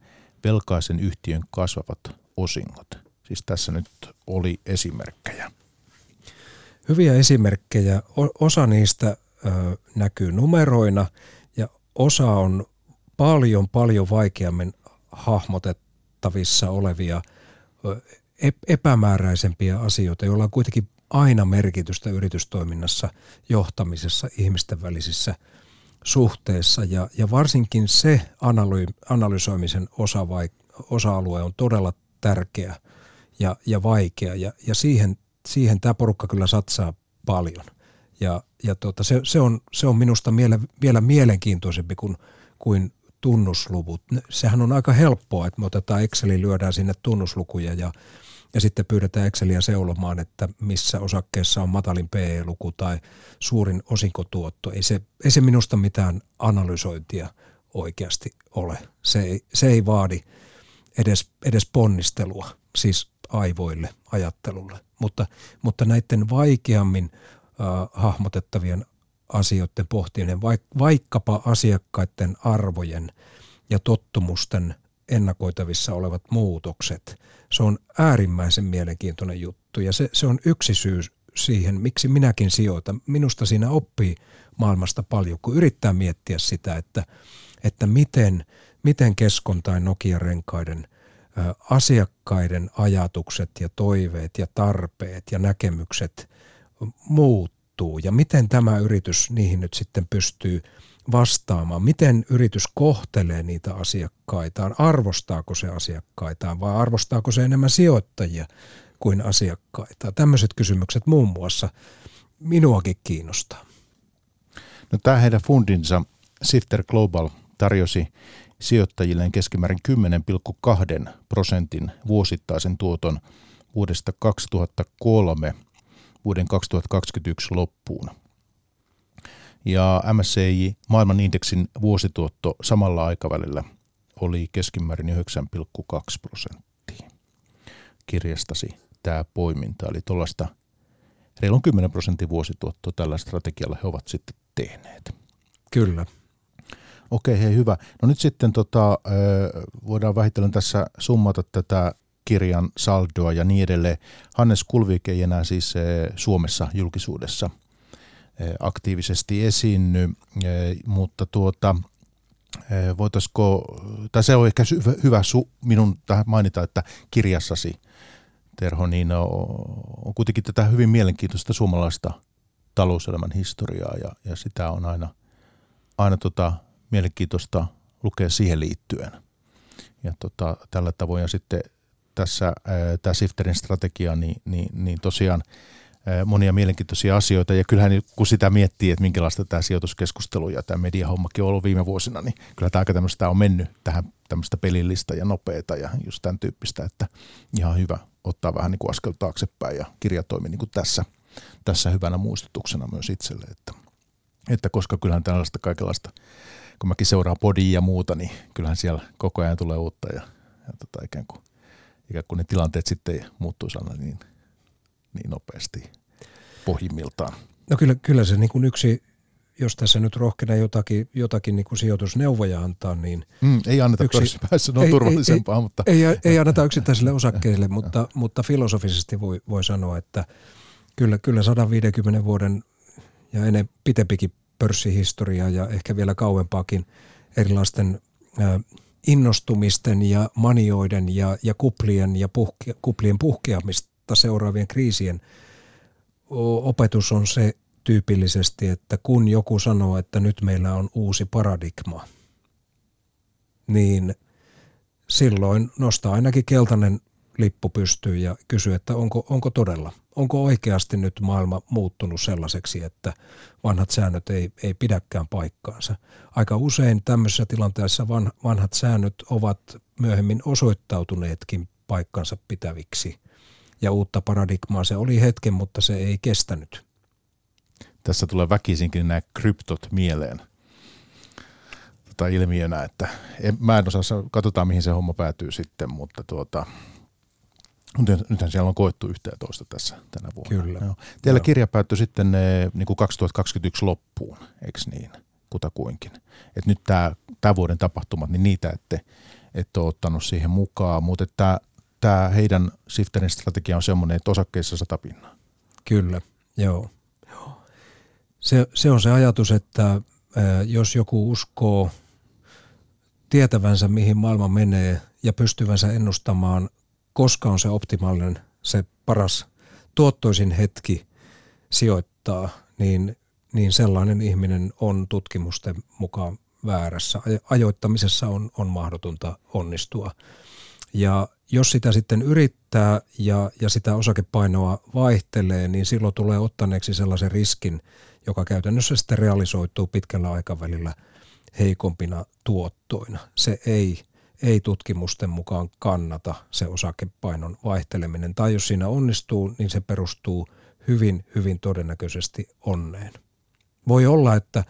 velkaisen yhtiön kasvavat osingot. Siis tässä nyt oli esimerkkejä. Hyviä esimerkkejä. Osa niistä näkyy numeroina ja osa on paljon paljon vaikeammin hahmotettavissa olevia epämääräisempiä asioita, joilla on kuitenkin aina merkitystä yritystoiminnassa, johtamisessa, ihmisten välisissä suhteissa ja, ja varsinkin se analy- analysoimisen osa vai, osa-alue on todella tärkeä ja, ja vaikea ja, ja siihen siihen tämä porukka kyllä satsaa paljon. Ja, ja tota, se, se, on, se on minusta miele, vielä mielenkiintoisempi kuin, kuin tunnusluvut. Sehän on aika helppoa, että me otetaan Exceliin, lyödään sinne tunnuslukuja ja, ja sitten pyydetään Exceliä seulomaan, että missä osakkeessa on matalin PE-luku tai suurin osinkotuotto. Ei se, ei se minusta mitään analysointia oikeasti ole. Se ei, se ei vaadi edes, edes ponnistelua, siis aivoille, ajattelulle. Mutta, mutta näiden vaikeammin äh, hahmotettavien asioiden pohtiminen, vaikkapa asiakkaiden arvojen ja tottumusten ennakoitavissa olevat muutokset, se on äärimmäisen mielenkiintoinen juttu ja se, se on yksi syy siihen, miksi minäkin sijoitan. Minusta siinä oppii maailmasta paljon, kun yrittää miettiä sitä, että, että miten, miten Keskon tai Nokia-renkaiden asiakkaiden ajatukset ja toiveet ja tarpeet ja näkemykset muuttuu ja miten tämä yritys niihin nyt sitten pystyy vastaamaan, miten yritys kohtelee niitä asiakkaitaan, arvostaako se asiakkaitaan vai arvostaako se enemmän sijoittajia kuin asiakkaita. Tämmöiset kysymykset muun muassa minuakin kiinnostaa. No, tämä heidän fundinsa Sifter Global tarjosi sijoittajilleen keskimäärin 10,2 prosentin vuosittaisen tuoton vuodesta 2003 vuoden 2021 loppuun. Ja MSCI maailman indeksin vuosituotto samalla aikavälillä oli keskimäärin 9,2 prosenttia. Kirjastasi tämä poiminta, eli tuollaista reilun 10 prosentin vuosituottoa tällä strategialla he ovat sitten tehneet. Kyllä. Okei, hei hyvä. No nyt sitten tota, voidaan vähitellen tässä summata tätä kirjan saldoa ja niin edelleen. Hannes Kulvik ei enää siis Suomessa julkisuudessa aktiivisesti esiinny, mutta tuota, voitaisiko, tai se on ehkä hyvä su, minun mainita, että kirjassasi Terho, niin on, kuitenkin tätä hyvin mielenkiintoista suomalaista talouselämän historiaa ja, ja sitä on aina, aina tota, mielenkiintoista lukea siihen liittyen. Ja tota, tällä tavoin ja sitten tässä tämä Sifterin strategia, niin, niin, niin tosiaan monia mielenkiintoisia asioita. Ja kyllähän kun sitä miettii, että minkälaista tämä sijoituskeskustelu ja tämä mediahommakin on ollut viime vuosina, niin kyllä tämä aika tämmöistä on mennyt tähän tämmöistä pelillistä ja nopeata ja just tämän tyyppistä, että ihan hyvä ottaa vähän niin kuin askel taaksepäin ja kirjatoimi niin kuin tässä, tässä hyvänä muistutuksena myös itselle, että, että koska kyllähän tällaista kaikenlaista kun mäkin seuraan podia ja muuta, niin kyllähän siellä koko ajan tulee uutta ja, ja tota, ikään, kuin, ikään kuin ne tilanteet sitten muuttuisi aina niin, niin nopeasti pohjimmiltaan. No kyllä, kyllä se niin kuin yksi, jos tässä nyt rohkenee jotakin, jotakin niin kuin sijoitusneuvoja antaa, niin... Mm, ei anneta yksi, pörssipäässä, ne on ei, turvallisempaa, ei, mutta... Ei, ei, ei anneta yksittäisille osakkeille, mutta, mutta filosofisesti voi, voi sanoa, että kyllä, kyllä 150 vuoden ja ennen pitempikin pörssihistoriaa ja ehkä vielä kauempaakin erilaisten innostumisten ja manioiden ja, ja kuplien ja puhke, kuplien puhkeamista seuraavien kriisien opetus on se tyypillisesti, että kun joku sanoo, että nyt meillä on uusi paradigma, niin silloin nostaa ainakin keltainen lippu pystyyn ja kysyy, että onko, onko todella onko oikeasti nyt maailma muuttunut sellaiseksi, että vanhat säännöt ei, ei pidäkään paikkaansa. Aika usein tämmöisessä tilanteessa van, vanhat säännöt ovat myöhemmin osoittautuneetkin paikkansa pitäviksi. Ja uutta paradigmaa se oli hetken, mutta se ei kestänyt. Tässä tulee väkisinkin nämä kryptot mieleen tota ilmiönä, että en, mä en osaa, katsotaan mihin se homma päätyy sitten, mutta tuota, nythän siellä on koettu yhtä ja toista tässä tänä vuonna. Kyllä. Joo. Teillä Joo. kirja päättyi sitten niin kuin 2021 loppuun, eikö niin, kutakuinkin. Et nyt tämä, tämä vuoden tapahtumat, niin niitä ette, ette ole ottanut siihen mukaan, mutta tämä, tämä heidän Sifterin strategia on semmoinen, että osakkeissa sata pinnaa. Kyllä, joo. Se, se on se ajatus, että jos joku uskoo tietävänsä, mihin maailma menee ja pystyvänsä ennustamaan koska on se optimaalinen, se paras tuottoisin hetki sijoittaa, niin, niin sellainen ihminen on tutkimusten mukaan väärässä. Ajoittamisessa on, on mahdotonta onnistua. Ja, jos sitä sitten yrittää ja, ja sitä osakepainoa vaihtelee, niin silloin tulee ottaneeksi sellaisen riskin, joka käytännössä sitten realisoituu pitkällä aikavälillä heikompina tuottoina. Se ei, ei tutkimusten mukaan kannata se osakepainon vaihteleminen. Tai jos siinä onnistuu, niin se perustuu hyvin, hyvin todennäköisesti onneen. Voi olla, että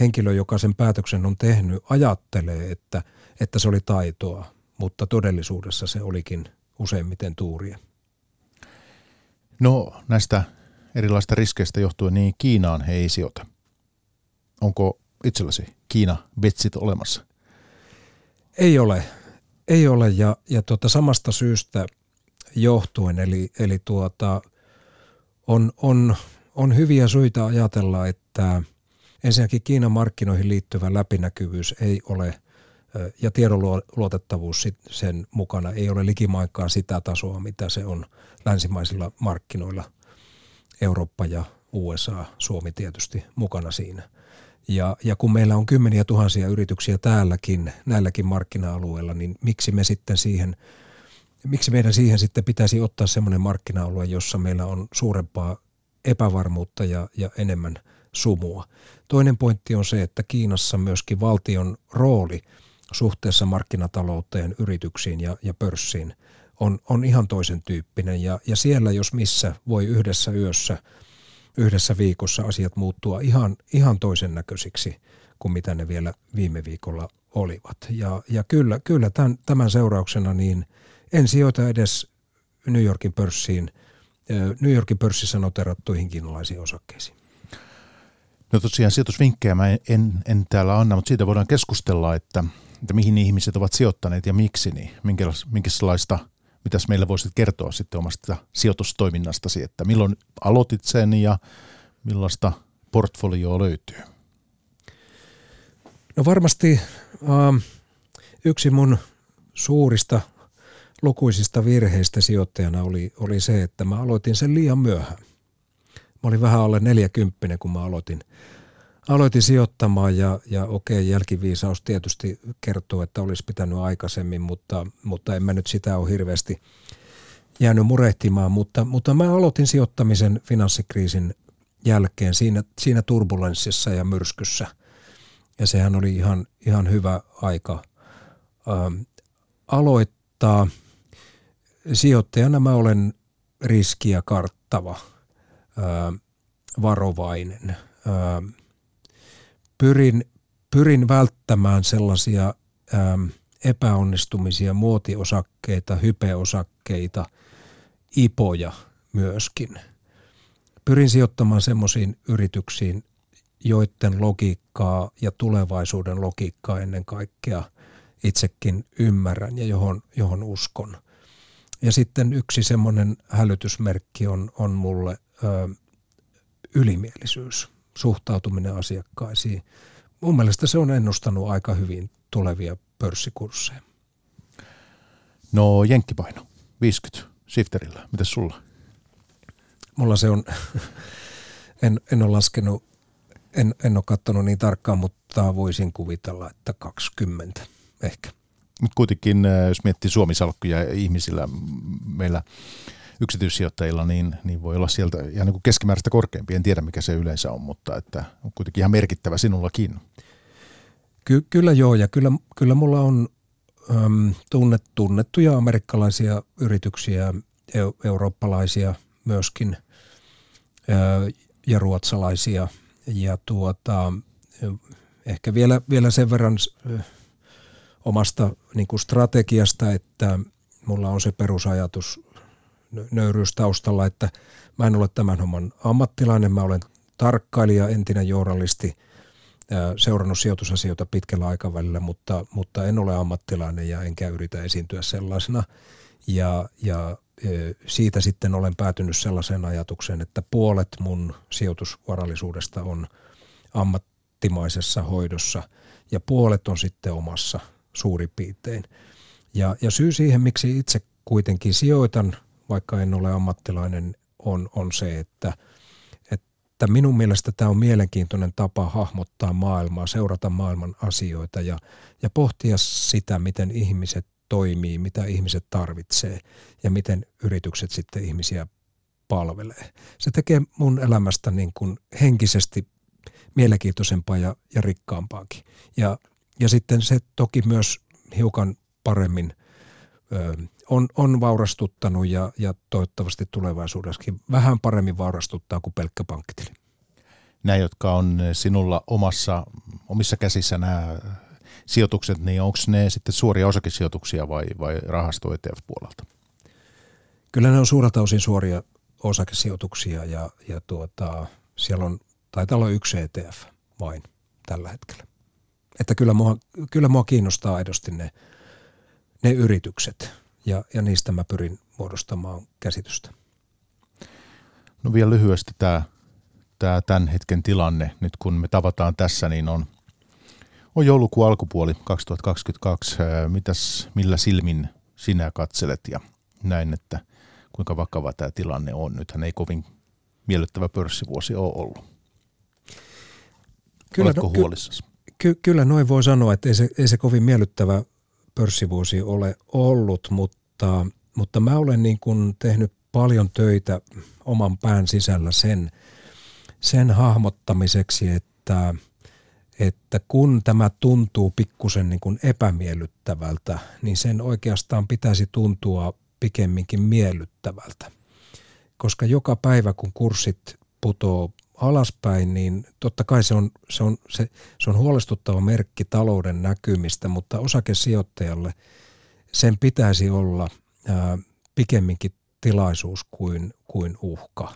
henkilö, joka sen päätöksen on tehnyt, ajattelee, että, että se oli taitoa, mutta todellisuudessa se olikin useimmiten tuuria. No näistä erilaisista riskeistä johtuen, niin Kiinaan he ei sijoita. Onko itselläsi Kiina betsit olemassa? Ei ole. Ei ole ja, ja tuota samasta syystä johtuen, eli, eli tuota, on, on, on hyviä syitä ajatella, että ensinnäkin Kiinan markkinoihin liittyvä läpinäkyvyys ei ole ja tiedon luotettavuus sen mukana ei ole likimainkaan sitä tasoa, mitä se on länsimaisilla markkinoilla. Eurooppa ja USA, Suomi tietysti mukana siinä. Ja, ja kun meillä on kymmeniä tuhansia yrityksiä täälläkin, näilläkin markkina-alueilla, niin miksi me sitten siihen, miksi meidän siihen sitten pitäisi ottaa semmoinen markkina-alue, jossa meillä on suurempaa epävarmuutta ja, ja enemmän sumua. Toinen pointti on se, että Kiinassa myöskin valtion rooli – suhteessa markkinatalouteen, yrityksiin ja, ja pörssiin on, on ihan toisen tyyppinen. Ja, ja siellä, jos missä, voi yhdessä yössä, yhdessä viikossa asiat muuttua ihan, ihan toisen näköisiksi kuin mitä ne vielä viime viikolla olivat. Ja, ja kyllä, kyllä tämän, tämän seurauksena niin en sijoita edes New Yorkin pörssiin, New Yorkin pörssissä noterattuihin kiinalaisiin osakkeisiin. No tosiaan sijoitusvinkkejä mä en, en, täällä anna, mutta siitä voidaan keskustella, että että mihin ihmiset ovat sijoittaneet ja miksi, niin minkälaista, mitäs meille voisit kertoa sitten omasta sijoitustoiminnastasi, että milloin aloitit sen ja millaista portfolioa löytyy? No varmasti ähm, yksi mun suurista lukuisista virheistä sijoittajana oli, oli se, että mä aloitin sen liian myöhään. Mä olin vähän alle 40, kun mä aloitin – aloitin sijoittamaan ja, ja okei, jälkiviisaus tietysti kertoo, että olisi pitänyt aikaisemmin, mutta, mutta en mä nyt sitä ole hirveästi jäänyt murehtimaan, mutta, mutta mä aloitin sijoittamisen finanssikriisin jälkeen siinä, siinä turbulenssissa ja myrskyssä. Ja sehän oli ihan, ihan hyvä aika ähm, aloittaa. Sijoittajana mä olen riskiä karttava, äh, varovainen. Äh, pyrin, pyrin välttämään sellaisia ähm, epäonnistumisia, muotiosakkeita, hypeosakkeita, ipoja myöskin. Pyrin sijoittamaan semmoisiin yrityksiin, joiden logiikkaa ja tulevaisuuden logiikkaa ennen kaikkea itsekin ymmärrän ja johon, johon uskon. Ja sitten yksi semmoinen hälytysmerkki on, on mulle ö, ylimielisyys suhtautuminen asiakkaisiin. Mun mielestä se on ennustanut aika hyvin tulevia pörssikursseja. No jenkkipaino, 50 shifterillä. Mitäs sulla? Mulla se on, en, en ole laskenut, en, en ole katsonut niin tarkkaan, mutta voisin kuvitella, että 20 ehkä. Mutta kuitenkin, äh, jos miettii suomisalkkuja ihmisillä, meillä yksityissijoittajilla, niin, niin voi olla sieltä ihan niin kuin keskimääräistä korkeampi. En tiedä, mikä se yleensä on, mutta että on kuitenkin ihan merkittävä sinullakin. Ky- kyllä joo, ja kyllä, kyllä mulla on äm, tunnet, tunnettuja amerikkalaisia yrityksiä, eu, eurooppalaisia myöskin ää, ja ruotsalaisia. Ja tuota, ehkä vielä, vielä sen verran omasta niin kuin strategiasta, että mulla on se perusajatus nöyryys taustalla, että mä en ole tämän homman ammattilainen, mä olen tarkkailija, entinen journalisti, seurannut sijoitusasioita pitkällä aikavälillä, mutta, mutta en ole ammattilainen ja enkä yritä esiintyä sellaisena. Ja, ja siitä sitten olen päätynyt sellaiseen ajatukseen, että puolet mun sijoitusvarallisuudesta on ammattimaisessa hoidossa ja puolet on sitten omassa suurin piirtein. Ja, ja syy siihen, miksi itse kuitenkin sijoitan vaikka en ole ammattilainen, on, on se, että, että minun mielestä tämä on mielenkiintoinen tapa hahmottaa maailmaa, seurata maailman asioita ja, ja pohtia sitä, miten ihmiset toimii, mitä ihmiset tarvitsee ja miten yritykset sitten ihmisiä palvelee. Se tekee mun elämästä niin kuin henkisesti mielenkiintoisempaa ja, ja rikkaampaakin. Ja, ja sitten se toki myös hiukan paremmin on, on vaurastuttanut ja, ja toivottavasti tulevaisuudessakin vähän paremmin vaurastuttaa kuin pelkkä pankkitili. Nämä, jotka on sinulla omassa, omissa käsissä nämä sijoitukset, niin onko ne sitten suoria osakesijoituksia vai, vai rahasto ETF-puolelta? Kyllä ne on suurelta osin suoria osakesijoituksia ja, ja tuota, siellä on, taitaa olla yksi ETF vain tällä hetkellä. Että kyllä mua, kyllä mua kiinnostaa aidosti ne, ne yritykset ja, ja niistä mä pyrin muodostamaan käsitystä. No vielä lyhyesti tämä, tämä tämän hetken tilanne. Nyt kun me tavataan tässä, niin on, on joulukuun alkupuoli 2022. Mitäs, millä silmin sinä katselet ja näin, että – kuinka vakava tämä tilanne on. Nythän ei kovin miellyttävä pörssivuosi ole ollut. Kyllä, Oletko no, huolissasi? Ky- kyllä noin voi sanoa, että ei se, ei se kovin miellyttävä pörssivuosi ole ollut, mutta, mutta mä olen niin kuin tehnyt paljon töitä oman pään sisällä sen, sen hahmottamiseksi, että, että kun tämä tuntuu pikkusen niin kuin epämiellyttävältä, niin sen oikeastaan pitäisi tuntua pikemminkin miellyttävältä. Koska joka päivä kun kurssit putoo alaspäin, niin totta kai se on, se on, se, se on huolestuttava merkki talouden näkymistä, mutta osakesijoittajalle sen pitäisi olla ää, pikemminkin tilaisuus kuin, kuin uhka.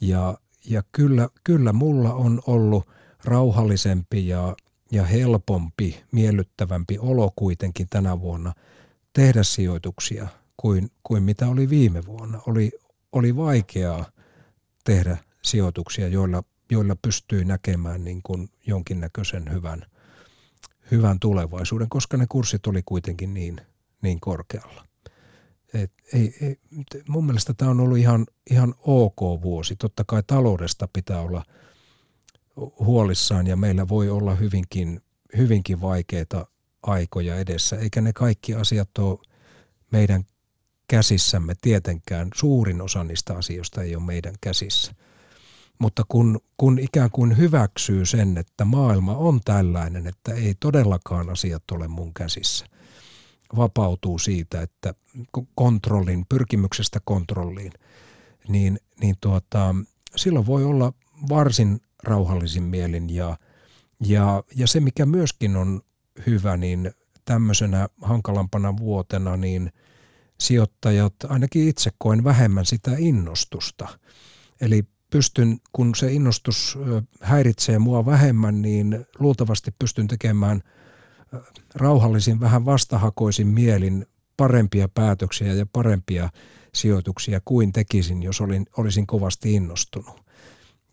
Ja, ja kyllä, kyllä mulla on ollut rauhallisempi ja, ja helpompi, miellyttävämpi olo kuitenkin tänä vuonna tehdä sijoituksia kuin, kuin mitä oli viime vuonna. Oli, oli vaikeaa tehdä sijoituksia, joilla, joilla pystyy näkemään niin kuin jonkinnäköisen hyvän, hyvän tulevaisuuden, koska ne kurssit oli kuitenkin niin, niin korkealla. Et ei, ei, mun mielestä tämä on ollut ihan, ihan ok vuosi. Totta kai taloudesta pitää olla huolissaan ja meillä voi olla hyvinkin, hyvinkin vaikeita aikoja edessä, eikä ne kaikki asiat ole meidän käsissämme tietenkään. Suurin osa niistä asioista ei ole meidän käsissä. Mutta kun, kun ikään kuin hyväksyy sen, että maailma on tällainen, että ei todellakaan asiat ole mun käsissä, vapautuu siitä, että kontrollin, pyrkimyksestä kontrolliin, niin, niin tuota, silloin voi olla varsin rauhallisin mielin ja, ja, ja se mikä myöskin on hyvä, niin tämmöisenä hankalampana vuotena, niin – sijoittajat, ainakin itse koen vähemmän sitä innostusta. Eli pystyn, kun se innostus häiritsee mua vähemmän, niin luultavasti pystyn tekemään rauhallisin, vähän vastahakoisin mielin parempia päätöksiä ja parempia sijoituksia kuin tekisin, jos olin, olisin kovasti innostunut.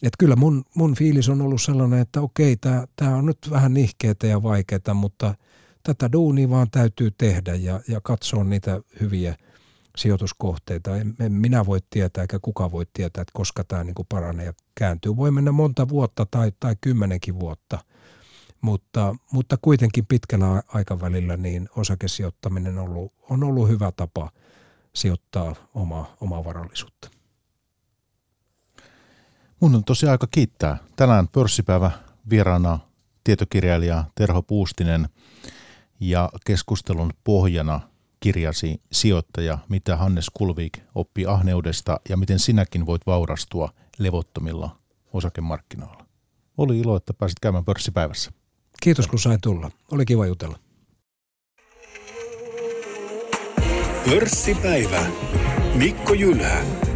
Et kyllä mun, mun fiilis on ollut sellainen, että okei, tämä on nyt vähän nihkeetä ja vaikeaa, mutta – tätä duunia vaan täytyy tehdä ja, ja katsoa niitä hyviä sijoituskohteita. En, en minä voi tietää eikä kuka voi tietää, että koska tämä niin kuin paranee ja kääntyy. Voi mennä monta vuotta tai, tai kymmenenkin vuotta, mutta, mutta kuitenkin pitkällä aikavälillä niin osakesijoittaminen on ollut, on ollut hyvä tapa sijoittaa omaa, omaa varallisuutta. Mun on tosi aika kiittää. Tänään pörssipäivä vieraana tietokirjailija Terho Puustinen – ja keskustelun pohjana kirjasi sijoittaja, mitä Hannes Kulvik oppi ahneudesta ja miten sinäkin voit vaurastua levottomilla osakemarkkinoilla. Oli ilo, että pääsit käymään pörssipäivässä. Kiitos kun sain tulla. Oli kiva jutella. Pörssipäivä. Mikko Jylhä.